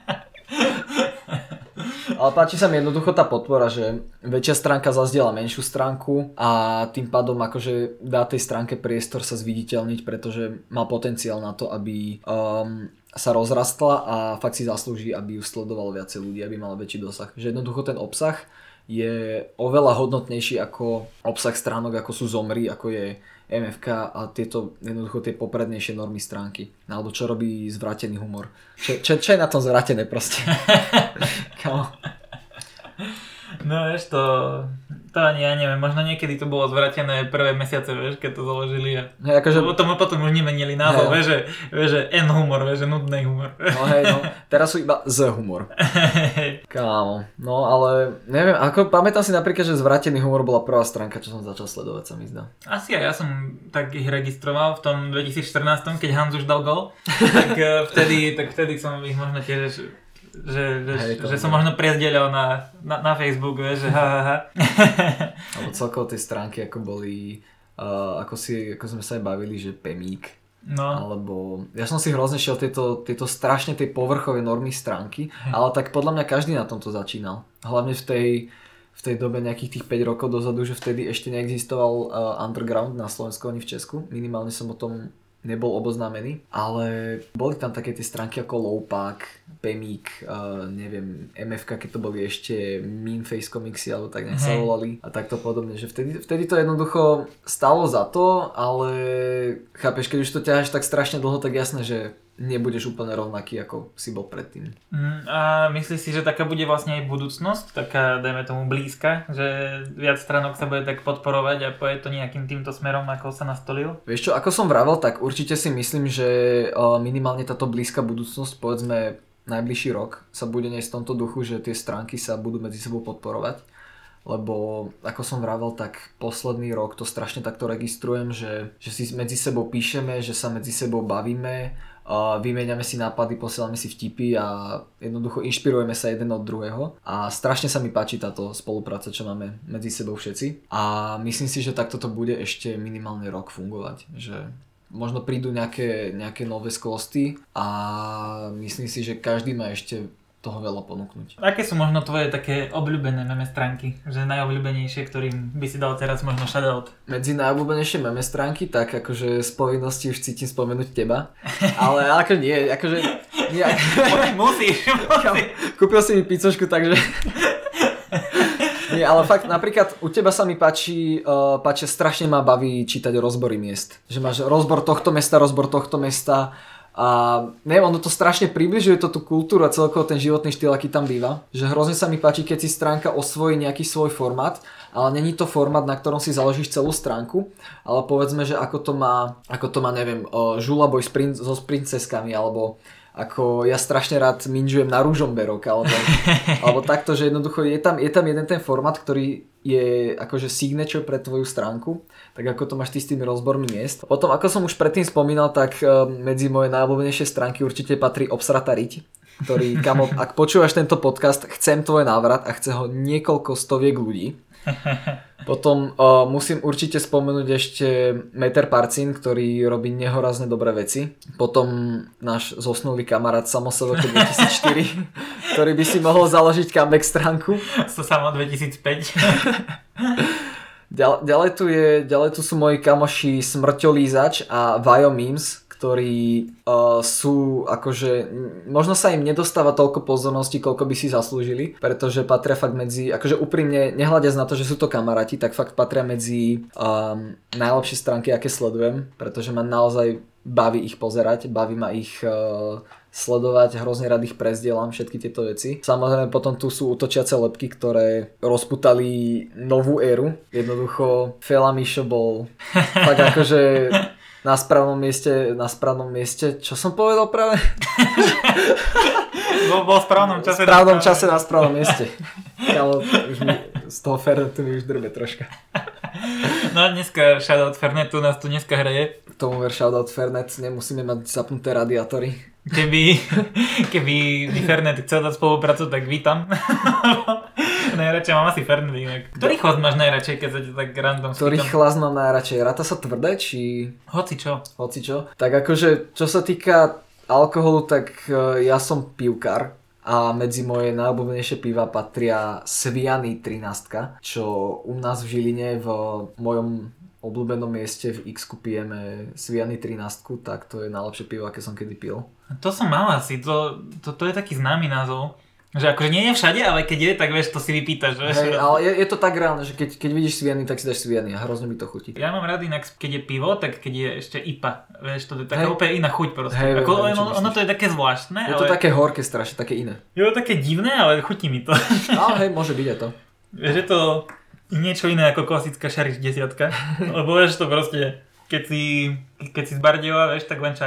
Speaker 2: Ale páči sa mi jednoducho tá podpora, že väčšia stránka zazdiela menšiu stránku a tým pádom akože dá tej stránke priestor sa zviditeľniť, pretože má potenciál na to, aby um, sa rozrastla a fakt si zaslúži, aby ju sledovalo viacej ľudí, aby mala väčší dosah. Že jednoducho ten obsah je oveľa hodnotnejší ako obsah stránok, ako sú Zomry, ako je MFK a tieto jednoducho tie poprednejšie normy stránky. Alebo čo robí zvrátený humor. Čo, čo, čo je na tom zvrátené proste?
Speaker 1: No vieš to, to ani ja neviem, možno niekedy to bolo zvratené prvé mesiace, vieš, keď to založili a
Speaker 2: hej, akože...
Speaker 1: potom, potom už nemenili názov, vieš, že, vieš, že N humor, vieš, že nudný humor.
Speaker 2: No hej, no, teraz sú iba Z humor. Kámo, no ale neviem, ako pamätám si napríklad, že zvratený humor bola prvá stránka, čo som začal sledovať, sa mi zdá.
Speaker 1: Asi aj ja som tak ich registroval v tom 2014, keď Hans už dal gol, tak eh, vtedy, tak vtedy som ich možno tiež že, že, Hej, že som možno prezdielal na, na, na Facebook, vieš, že ha, ha, ha.
Speaker 2: Alebo celkovo tie stránky, ako boli uh, ako, si, ako sme sa aj bavili, že Pemík,
Speaker 1: No,
Speaker 2: alebo ja som si hrozne šiel tieto, tieto strašne tej povrchové normy stránky, ale tak podľa mňa každý na tomto začínal. Hlavne v tej, v tej dobe nejakých tých 5 rokov dozadu, že vtedy ešte neexistoval uh, underground na Slovensku ani v Česku. Minimálne som o tom nebol oboznámený, ale boli tam také tie stránky ako Lowpack, Pemík, uh, neviem, MFK, keď to boli ešte Mean Face komiksy, alebo tak nejak sa
Speaker 1: Hej.
Speaker 2: volali a takto podobne, že vtedy, vtedy to jednoducho stalo za to, ale chápeš, keď už to ťaháš tak strašne dlho, tak jasné, že nebudeš úplne rovnaký, ako si bol predtým.
Speaker 1: Mm, a myslíš si, že taká bude vlastne aj budúcnosť, taká, dajme tomu, blízka, že viac stránok sa bude tak podporovať a poje to nejakým týmto smerom, ako sa nastolil?
Speaker 2: Vieš čo, ako som vravel, tak určite si myslím, že uh, minimálne táto blízka budúcnosť, povedzme najbližší rok, sa bude niesť v tomto duchu, že tie stránky sa budú medzi sebou podporovať. Lebo ako som vravel, tak posledný rok to strašne takto registrujem, že, že si medzi sebou píšeme, že sa medzi sebou bavíme, vymieňame si nápady, posielame si vtipy a jednoducho inšpirujeme sa jeden od druhého. A strašne sa mi páči táto spolupráca, čo máme medzi sebou všetci. A myslím si, že takto to bude ešte minimálne rok fungovať. Že možno prídu nejaké, nejaké nové sklosty a myslím si, že každý má ešte toho veľa ponúknuť.
Speaker 1: Aké sú možno tvoje také obľúbené meme stránky? Že najobľúbenejšie, ktorým by si dal teraz možno shoutout?
Speaker 2: Medzi najobľúbenejšie meme stránky, tak akože z povinnosti už cítim spomenúť teba. Ale ako nie, akože... Nie,
Speaker 1: Musíš, musíš.
Speaker 2: kúpil si mi pizzošku, takže... Nie, ale fakt napríklad u teba sa mi páči, uh, páči, strašne ma baví čítať rozbory miest. Že máš rozbor tohto mesta, rozbor tohto mesta a neviem, ono to strašne približuje to tú kultúru a celkovo ten životný štýl, aký tam býva. Že hrozne sa mi páči, keď si stránka osvojí nejaký svoj formát, ale není to formát, na ktorom si založíš celú stránku, ale povedzme, že ako to má, ako to má neviem, Žulaboj so princeskami, alebo ako ja strašne rád minžujem na rúžomberok, alebo, alebo takto, že jednoducho je tam, je tam jeden ten formát, ktorý je akože signature pre tvoju stránku, tak ako to máš ty s tými rozbormi miest. Potom, ako som už predtým spomínal, tak eh, medzi moje najobľúbenejšie stránky určite patrí Obsrata riť, ktorý, kamo, ak počúvaš tento podcast, chcem tvoj návrat a chce ho niekoľko stoviek ľudí. Potom uh, musím určite spomenúť ešte Meter Parcin, ktorý robí nehorazne dobré veci. Potom náš zosnulý kamarát Samosovoko 2004, ktorý by si mohol založiť comeback stránku.
Speaker 1: To samo 2005.
Speaker 2: Ďal, ďalej, tu je, ďalej tu sú moji kamoši Smrťolízač a Vajo Memes, ktorí uh, sú akože, možno sa im nedostáva toľko pozornosti, koľko by si zaslúžili, pretože patria fakt medzi, akože úprimne, nehľadiac na to, že sú to kamaráti, tak fakt patria medzi um, najlepšie stránky, aké sledujem, pretože ma naozaj baví ich pozerať, baví ma ich uh, sledovať, hrozne rád ich prezdielam, všetky tieto veci. Samozrejme potom tu sú utočiace lepky, ktoré rozputali novú éru. Jednoducho Fela Mišo bol fakt akože na správnom mieste, na správnom mieste, čo som povedal práve?
Speaker 1: Bol, bol v správnom
Speaker 2: V
Speaker 1: čase.
Speaker 2: správnom čase na správnom mieste. Ale už mi, z toho Fernetu mi už drbe troška.
Speaker 1: No dneska shoutout Fernetu nás tu dneska hraje.
Speaker 2: K tomu ver shoutout Fernet, nemusíme mať zapnuté radiátory.
Speaker 1: Keby, keby by Fernet chcel dať spoluprácu, tak vítam. najradšej mám asi Fernet inak. Ktorý chod máš najradšej, keď sa ti tak random
Speaker 2: Ktorý
Speaker 1: spýtam?
Speaker 2: chlaz mám najradšej? Ráta sa tvrdé, či
Speaker 1: Hoci čo.
Speaker 2: hoci čo? Tak akože, čo sa týka alkoholu, tak e, ja som pivkár a medzi moje najobľúbenejšie piva patria Sviany 13, čo u nás v Žiline v mojom obľúbenom mieste v X pijeme Sviany 13, tak to je najlepšie pivo, aké som kedy pil.
Speaker 1: To som mal asi, to, to, to je taký známy názov. Že akože nie je všade, ale keď je, tak vieš, to si vypýtaš. Vieš?
Speaker 2: Hej, ale je, je to tak reálne, že keď, keď vidíš Sviany, tak si dáš Sviany a hrozne mi to chutí.
Speaker 1: Ja mám rád inak, keď je pivo, tak keď je ešte IPA. Vieš, to je taká
Speaker 2: Hej.
Speaker 1: úplne iná chuť proste.
Speaker 2: Hej,
Speaker 1: Ako,
Speaker 2: viem,
Speaker 1: ono, ono to je také zvláštne,
Speaker 2: Je
Speaker 1: ale
Speaker 2: to také horké strašne, také iné.
Speaker 1: je to také divné, ale chutí mi to.
Speaker 2: Ale hej, môže byť aj to.
Speaker 1: vieš, je to niečo iné ako klasická šariš desiatka. Lebo vieš to proste, keď si, keď si z Bardejova, vieš, tak len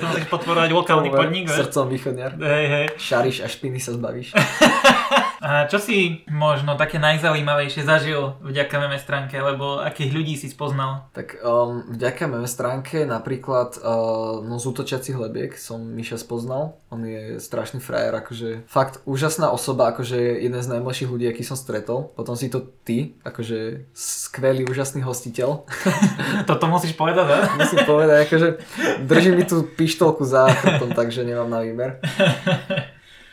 Speaker 1: to musíš podporovať lokálny podnik, vieš.
Speaker 2: Srdcom východňar.
Speaker 1: Hej, hej.
Speaker 2: Šariš a špiny sa zbavíš.
Speaker 1: A čo si možno také najzaujímavejšie zažil vďaka meme stránke, alebo akých ľudí si spoznal?
Speaker 2: Tak um, vďaka meme stránke napríklad uh, no z útočiacich lebiek som Miša spoznal. On je strašný frajer, akože fakt úžasná osoba, akože jeden z najmladších ľudí, aký som stretol. Potom si to ty, akože skvelý, úžasný hostiteľ.
Speaker 1: Toto musíš povedať, ne?
Speaker 2: Musím povedať, akože drží mi tú pištolku za chrbtom, takže nemám na výber.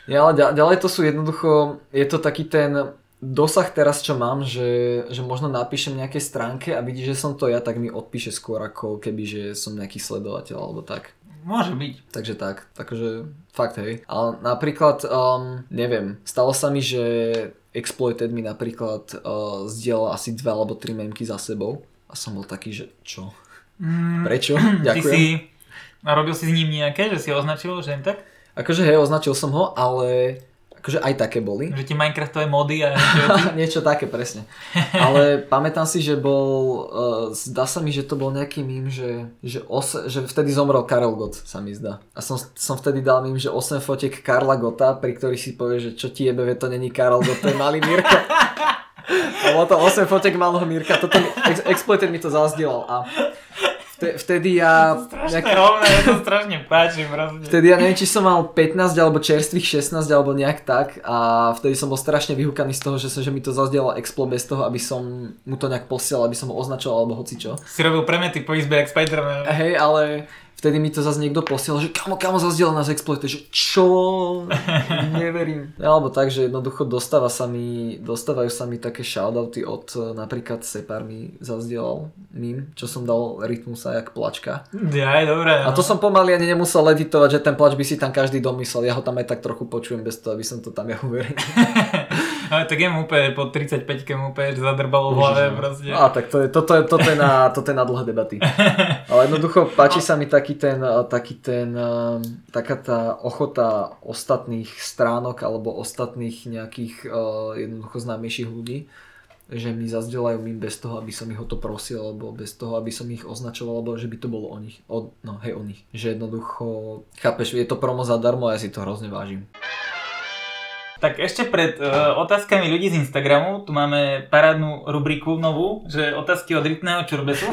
Speaker 2: Ja, ale ďalej to sú jednoducho, je to taký ten dosah teraz, čo mám, že, že možno napíšem nejaké stránke a vidí, že som to ja, tak mi odpíše skôr ako keby, že som nejaký sledovateľ alebo tak.
Speaker 1: Môže byť.
Speaker 2: Takže tak, takže fakt hej. Ale napríklad, um, neviem, stalo sa mi, že Exploited mi napríklad uh, zdieľal asi dve alebo tri memky za sebou a som bol taký, že čo? Mm, Prečo? Ďakujem. Ty
Speaker 1: si, a robil si s ním nejaké, že si označil, že im tak?
Speaker 2: Akože hej, označil som ho, ale akože aj také boli.
Speaker 1: Že ti Minecraftové mody a
Speaker 2: niečo také, presne. Ale pamätám si, že bol, uh, zdá sa mi, že to bol nejaký mím, že, že, os, že vtedy zomrel Karel Gott, sa mi zdá. A som, som vtedy dal mím, že 8 fotiek Karla Gota, pri ktorých si povie, že čo ti jebe, to není Karel Gott, to je malý Mirko. A bolo to 8 fotiek malého Mirka, toto mi, Exploiter mi to zazdielal a vtedy ja...
Speaker 1: To strašne nejak... rovné, ja to strašne páči proste.
Speaker 2: Vtedy ja neviem, či som mal 15 alebo čerstvých 16 alebo nejak tak a vtedy som bol strašne vyhúkaný z toho, že, sa, že mi to zazdiela Explo bez toho, aby som mu to nejak posielal, aby som ho označoval alebo hocičo.
Speaker 1: Si robil premety po izbe jak Spider-Man.
Speaker 2: Hej, ale vtedy mi to zase niekto posiel, že kamo, kamo zazdiel nás exploite, že čo? Neverím. Alebo tak, že jednoducho dostáva sa mi, dostávajú sa mi také shoutouty od e, napríklad Separ mi zazdielal mým, čo som dal rytmusa jak plačka.
Speaker 1: Dobré.
Speaker 2: No. A to som pomaly ani nemusel editovať, že ten plač by si tam každý domyslel. Ja ho tam aj tak trochu počujem bez toho, aby som to tam ja uveril.
Speaker 1: Ale tak je mu úplne po 35 ke mu úplne zadrbalo v hlave proste.
Speaker 2: A tak to je, toto, je, toto, je na, toto je na dlhé debaty. Ale jednoducho páči sa mi taký ten, taký ten, um, taká tá ochota ostatných stránok alebo ostatných nejakých uh, jednoducho známejších ľudí že mi zazdelajú mi bez toho, aby som ich o to prosil, alebo bez toho, aby som ich označoval, alebo že by to bolo o nich. O, no hej, o nich. Že jednoducho, chápeš, je to promo zadarmo a ja si to hrozne vážim.
Speaker 1: Tak ešte pred uh, otázkami ľudí z Instagramu, tu máme parádnu rubriku novú, že otázky od Rytného Čurbesu.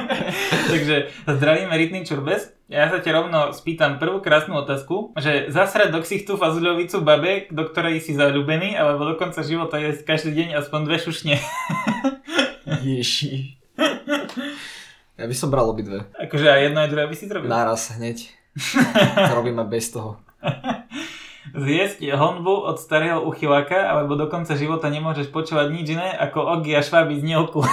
Speaker 1: Takže zdravíme Rytný Čurbes. Ja sa ťa rovno spýtam prvú krásnu otázku, že zasrať do ksichtu fazuľovicu babe, do ktorej si zalúbený, alebo do konca života jesť každý deň aspoň dve šušne.
Speaker 2: Ješi. Ja by som bral obidve.
Speaker 1: Akože aj jedno aj druhé by si zrobil?
Speaker 2: Naraz, hneď. To robím aj bez toho.
Speaker 1: Zjesť honbu od starého uchyláka, alebo do konca života nemôžeš počúvať nič iné ako Ogi a Šváby z Nielku.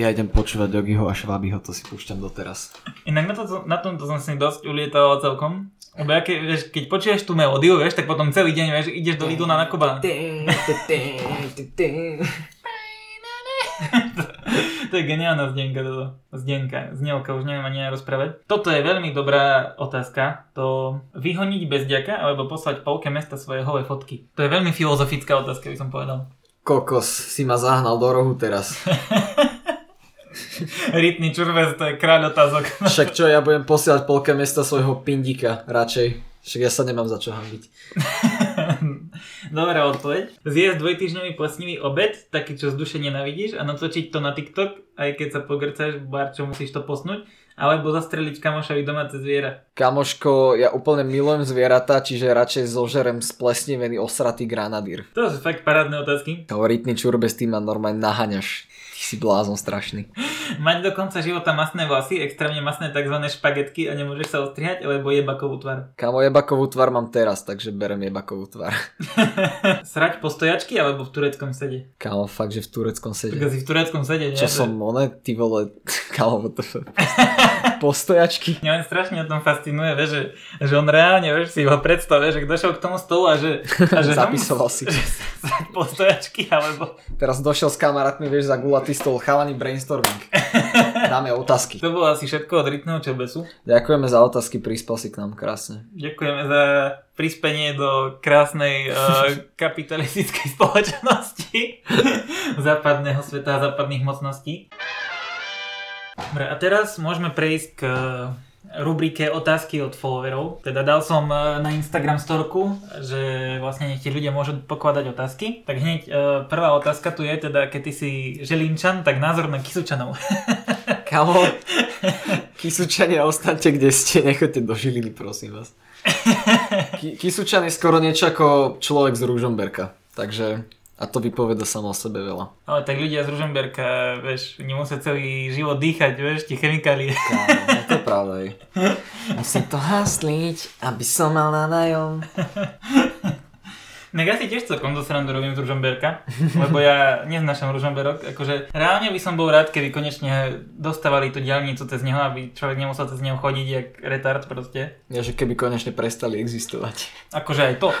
Speaker 2: ja idem počúvať Ogiho a Švábyho, to si púšťam doteraz.
Speaker 1: Inak na, to, na tomto som si dosť ulietoval celkom. Lebo ja ke, vieš, keď počuješ tú melódiu, vieš, tak potom celý deň vieš, ideš do Lidlu na nakoba to je geniálna zdenka toto. Zdenka, znielka, už neviem ani rozprávať. Toto je veľmi dobrá otázka. To vyhoniť bez ďaka alebo poslať polke mesta svoje holé fotky. To je veľmi filozofická otázka, by som povedal.
Speaker 2: Kokos, si ma zahnal do rohu teraz.
Speaker 1: Rytný čurvez, to je kráľ otázok.
Speaker 2: Však čo, ja budem posielať polke mesta svojho pindika, radšej. Však ja sa nemám za čo hambiť.
Speaker 1: Dobrá odpoveď. Zjesť dvojtyžňový plesnivý obed, taký čo z duše nenavidíš a natočiť to na TikTok, aj keď sa pogrcaš, bar čo musíš to posnúť, alebo zastreliť kamošovi domáce zviera.
Speaker 2: Kamoško, ja úplne milujem zvieratá, čiže radšej zožerem splesnivený osratý granadír.
Speaker 1: To sú fakt parádne otázky.
Speaker 2: Rytný čurbe s tým ma normálne naháňaš. Ty si blázon strašný.
Speaker 1: Mať do konca života masné vlasy, extrémne masné tzv. špagetky a nemôžeš sa ostrihať, alebo jebakovú tvar.
Speaker 2: Kamo, jebakovú tvar mám teraz, takže berem jebakovú tvar.
Speaker 1: Srať postojačky alebo v tureckom sede?
Speaker 2: Kamo, fakt, že v tureckom sede.
Speaker 1: Tak si v tureckom sede, nie?
Speaker 2: Čo som, one, ty vole, kamo, to postojačky.
Speaker 1: Mňa len strašne o tom fascinuje, vieš, že, že on reálne, vieš, si ho predstav, vieš, že došiel k tomu stolu a že... A že
Speaker 2: Zapisoval si. Že,
Speaker 1: postojačky, alebo...
Speaker 2: Teraz došiel s kamarátmi, vieš, za gulatý stol, chalani brainstorming. Dáme otázky.
Speaker 1: To bolo asi všetko od Rytného Čebesu.
Speaker 2: Ďakujeme za otázky, prispel si k nám krásne.
Speaker 1: Ďakujeme za prispenie do krásnej uh, kapitalistickej spoločnosti západného sveta a západných mocností. Dobre, a teraz môžeme prejsť k rubrike otázky od followerov. Teda dal som e, na Instagram storku, že vlastne nech ti ľudia môžu pokladať otázky. Tak hneď e, prvá otázka tu je, teda keď ty si Žilinčan, tak názor na Kisučanov.
Speaker 2: Kamo, Kisučania, ostaňte kde ste, nechoďte do Žiliny, prosím vás. Kisučan je skoro niečo ako človek z Rúžomberka, takže a to vypoveda samo o sebe veľa.
Speaker 1: Ale tak ľudia z Ružomberka, vieš, nemusia celý život dýchať, vieš, tie chemikálie.
Speaker 2: Kámo, no to je pravda. Musím to hasliť, aby som mal na nájom.
Speaker 1: No ja si tiež celkom do srandu robím z Ružomberka, lebo ja neznášam Ružomberok. Akože reálne by som bol rád, keby konečne dostávali tú diálnicu cez neho, aby človek nemusel cez neho chodiť jak retard proste.
Speaker 2: Ja, že keby konečne prestali existovať.
Speaker 1: Akože aj to.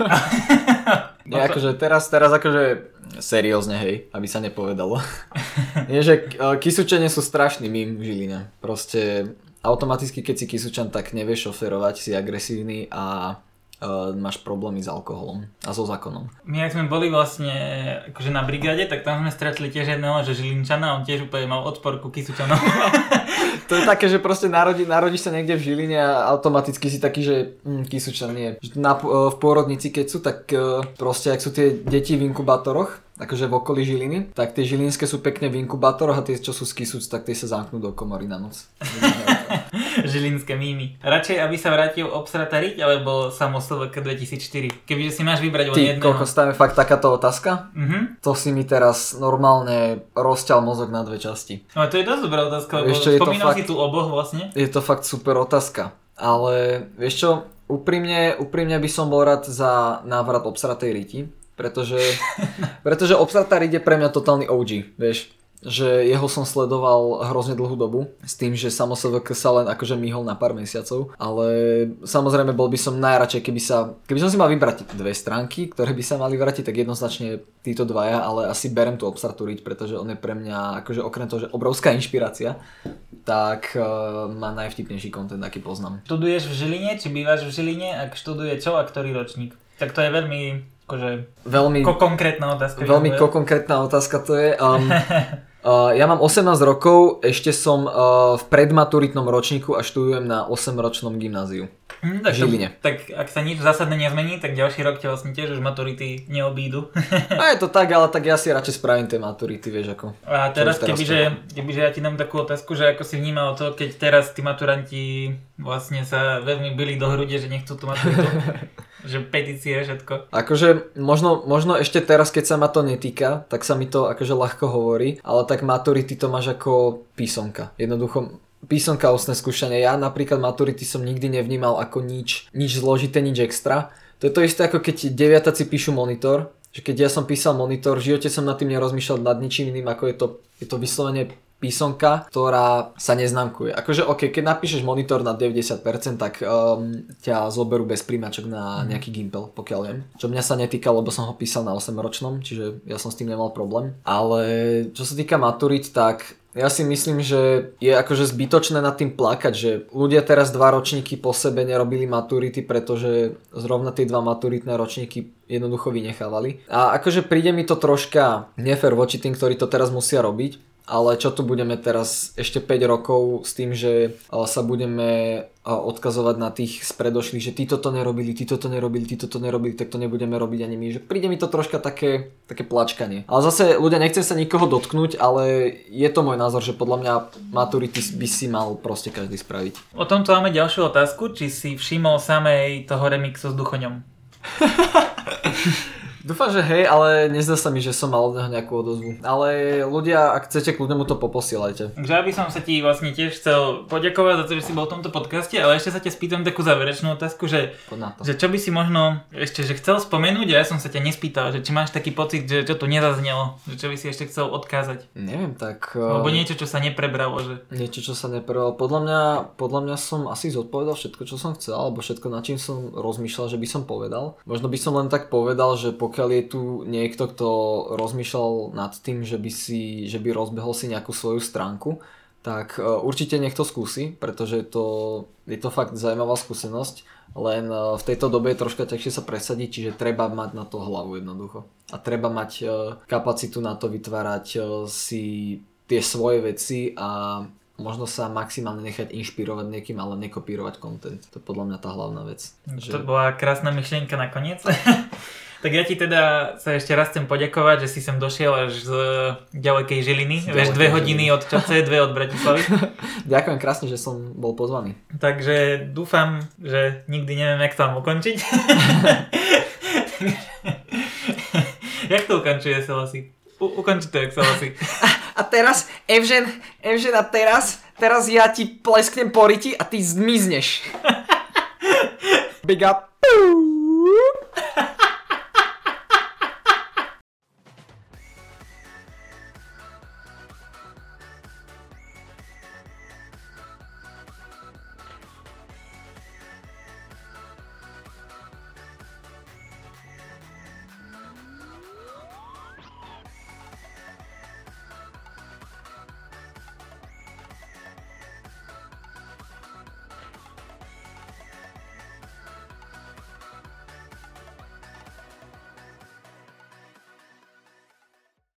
Speaker 2: Nie, akože teraz, teraz akože seriózne, hej, aby sa nepovedalo. Nie, že e, Kisučania sú strašný mým v Žiline. Proste automaticky, keď si Kisučan, tak nevieš šoferovať, si agresívny a uh, máš problémy s alkoholom a so zákonom.
Speaker 1: My ak sme boli vlastne akože na brigáde, tak tam sme stretli tiež jedného, že Žilinčana, on tiež úplne mal odpor ku Kisučanom.
Speaker 2: to je také, že proste narodí, narodíš sa niekde v Žiline a automaticky si taký, že hm, Kisučan nie. Na, uh, v pôrodnici, keď sú, tak uh, proste ak sú tie deti v inkubátoroch, akože v okolí Žiliny, tak tie žilinské sú pekne v inkubátoroch a tie, čo sú z Kisúc, tak tie sa zamknú do komory na noc.
Speaker 1: Žilinské mými. Radšej, aby sa vrátil obsratariť, alebo samo SLVK 2004? Kebyže si máš vybrať
Speaker 2: len
Speaker 1: jedného.
Speaker 2: koľko stane fakt takáto otázka?
Speaker 1: Mhm.
Speaker 2: To si mi teraz normálne rozťal mozog na dve časti.
Speaker 1: Ale to je dosť dobrá otázka, lebo
Speaker 2: to
Speaker 1: spomínal
Speaker 2: fakt-
Speaker 1: si tu oboch vlastne.
Speaker 2: Je to fakt super otázka. Ale vieš čo, úprimne, úprimne by som bol rád za návrat obsratej riti, pretože, pretože obsratá rit je pre mňa totálny OG, vieš že jeho som sledoval hrozne dlhú dobu s tým, že samosvk sa len akože myhol na pár mesiacov, ale samozrejme bol by som najradšej, keby sa, keby som si mal vybrať dve stránky, ktoré by sa mali vrátiť, tak jednoznačne títo dvaja, ale asi berem tú obsaturiť, pretože on je pre mňa akože okrem toho, že obrovská inšpirácia, tak uh, má najvtipnejší kontent, aký poznám.
Speaker 1: Študuješ v Žiline, či bývaš v Žiline, ak študuje čo a ktorý ročník? Tak to je veľmi akože,
Speaker 2: Veľmi,
Speaker 1: ko- konkrétna otázka.
Speaker 2: veľmi ko- konkrétna otázka to je. Um, Uh, ja mám 18 rokov, ešte som uh, v predmaturitnom ročníku a študujem na 8-ročnom gymnáziu.
Speaker 1: Hm, tak, to,
Speaker 2: Žiline.
Speaker 1: tak ak sa nič zásadne nezmení, tak ďalší rok ťa vlastne tiež už maturity neobídu.
Speaker 2: A je to tak, ale tak ja si radšej spravím tie maturity, vieš ako.
Speaker 1: A teraz,
Speaker 2: teraz
Speaker 1: kebyže, kebyže ja ti dám takú otázku, že ako si vnímal to, keď teraz tí maturanti vlastne sa veľmi byli do hrude, že nechcú tú maturitu. že petície, všetko.
Speaker 2: Akože možno, možno ešte teraz, keď sa ma to netýka, tak sa mi to akože ľahko hovorí, ale tak maturity to máš ako písomka. Jednoducho písomka ústne skúšanie. Ja napríklad maturity som nikdy nevnímal ako nič, nič zložité, nič extra. To je to isté ako keď deviatáci píšu monitor, že keď ja som písal monitor, v živote som nad tým nerozmýšľal nad ničím iným, ako je to, je to vyslovene písomka, ktorá sa neznámkuje. Akože ok, keď napíšeš monitor na 90%, tak um, ťa zoberú bez príjmačok na nejaký gimpel, pokiaľ viem. Čo mňa sa netýka, lebo som ho písal na 8 ročnom, čiže ja som s tým nemal problém. Ale čo sa týka maturit, tak ja si myslím, že je akože zbytočné nad tým plakať, že ľudia teraz dva ročníky po sebe nerobili maturity, pretože zrovna tie dva maturitné ročníky jednoducho vynechávali. A akože príde mi to troška nefer voči tým, ktorí to teraz musia robiť, ale čo tu budeme teraz ešte 5 rokov s tým, že a, sa budeme a, odkazovať na tých z predošlých, že títo to nerobili, títo to nerobili, títo to nerobili, tak to nebudeme robiť ani my. Že príde mi to troška také, také plačkanie. Ale zase ľudia, nechcem sa nikoho dotknúť, ale je to môj názor, že podľa mňa maturity by si mal proste každý spraviť.
Speaker 1: O tomto máme ďalšiu otázku, či si všimol samej toho remixu s Duchoňom.
Speaker 2: Dúfam, že hej, ale nezdá sa mi, že som mal od neho nejakú odozvu. Ale ľudia, ak chcete, kľudne mu to poposielajte.
Speaker 1: Takže ja by som sa ti vlastne tiež chcel poďakovať za to, že si bol v tomto podcaste, ale ešte sa ťa spýtam takú záverečnú otázku, že,
Speaker 2: na
Speaker 1: že čo by si možno ešte že chcel spomenúť a ja som sa ťa nespýtal, že či máš taký pocit, že čo tu nezaznelo, že čo by si ešte chcel odkázať.
Speaker 2: Neviem, tak...
Speaker 1: Alebo
Speaker 2: eh,
Speaker 1: niečo, čo sa neprebralo, že...
Speaker 2: Niečo, čo sa neprvalo. Podľa mňa, podľa mňa som asi zodpovedal všetko, čo som chcel, alebo všetko, nad čím som rozmýšľal, že by som povedal. Možno by som len tak povedal, že pokiaľ je tu niekto, kto rozmýšľal nad tým, že by, si, že by rozbehol si nejakú svoju stránku, tak e, určite nech to skúsi, pretože to, je to fakt zaujímavá skúsenosť, len e, v tejto dobe je troška ťažšie sa presadiť, čiže treba mať na to hlavu jednoducho. A treba mať e, kapacitu na to vytvárať si tie svoje veci a možno sa maximálne nechať inšpirovať niekým, ale nekopírovať content. To je podľa mňa tá hlavná vec.
Speaker 1: Že... To bola krásna myšlienka nakoniec. tak ja ti teda sa ešte raz chcem poďakovať, že si sem došiel až z ďalekej Žiliny. Z Vieš, dve hodiny od Čoce, dve od Bratislavy.
Speaker 2: Ďakujem krásne, že som bol pozvaný.
Speaker 1: Takže dúfam, že nikdy neviem, jak to mám ukončiť. jak to ukončuje Selasi? U- ukonči to, jak Selasi.
Speaker 2: A teraz, Evžen, Evžen, a teraz, teraz ja ti plesknem po riti a ty zmizneš. Big up.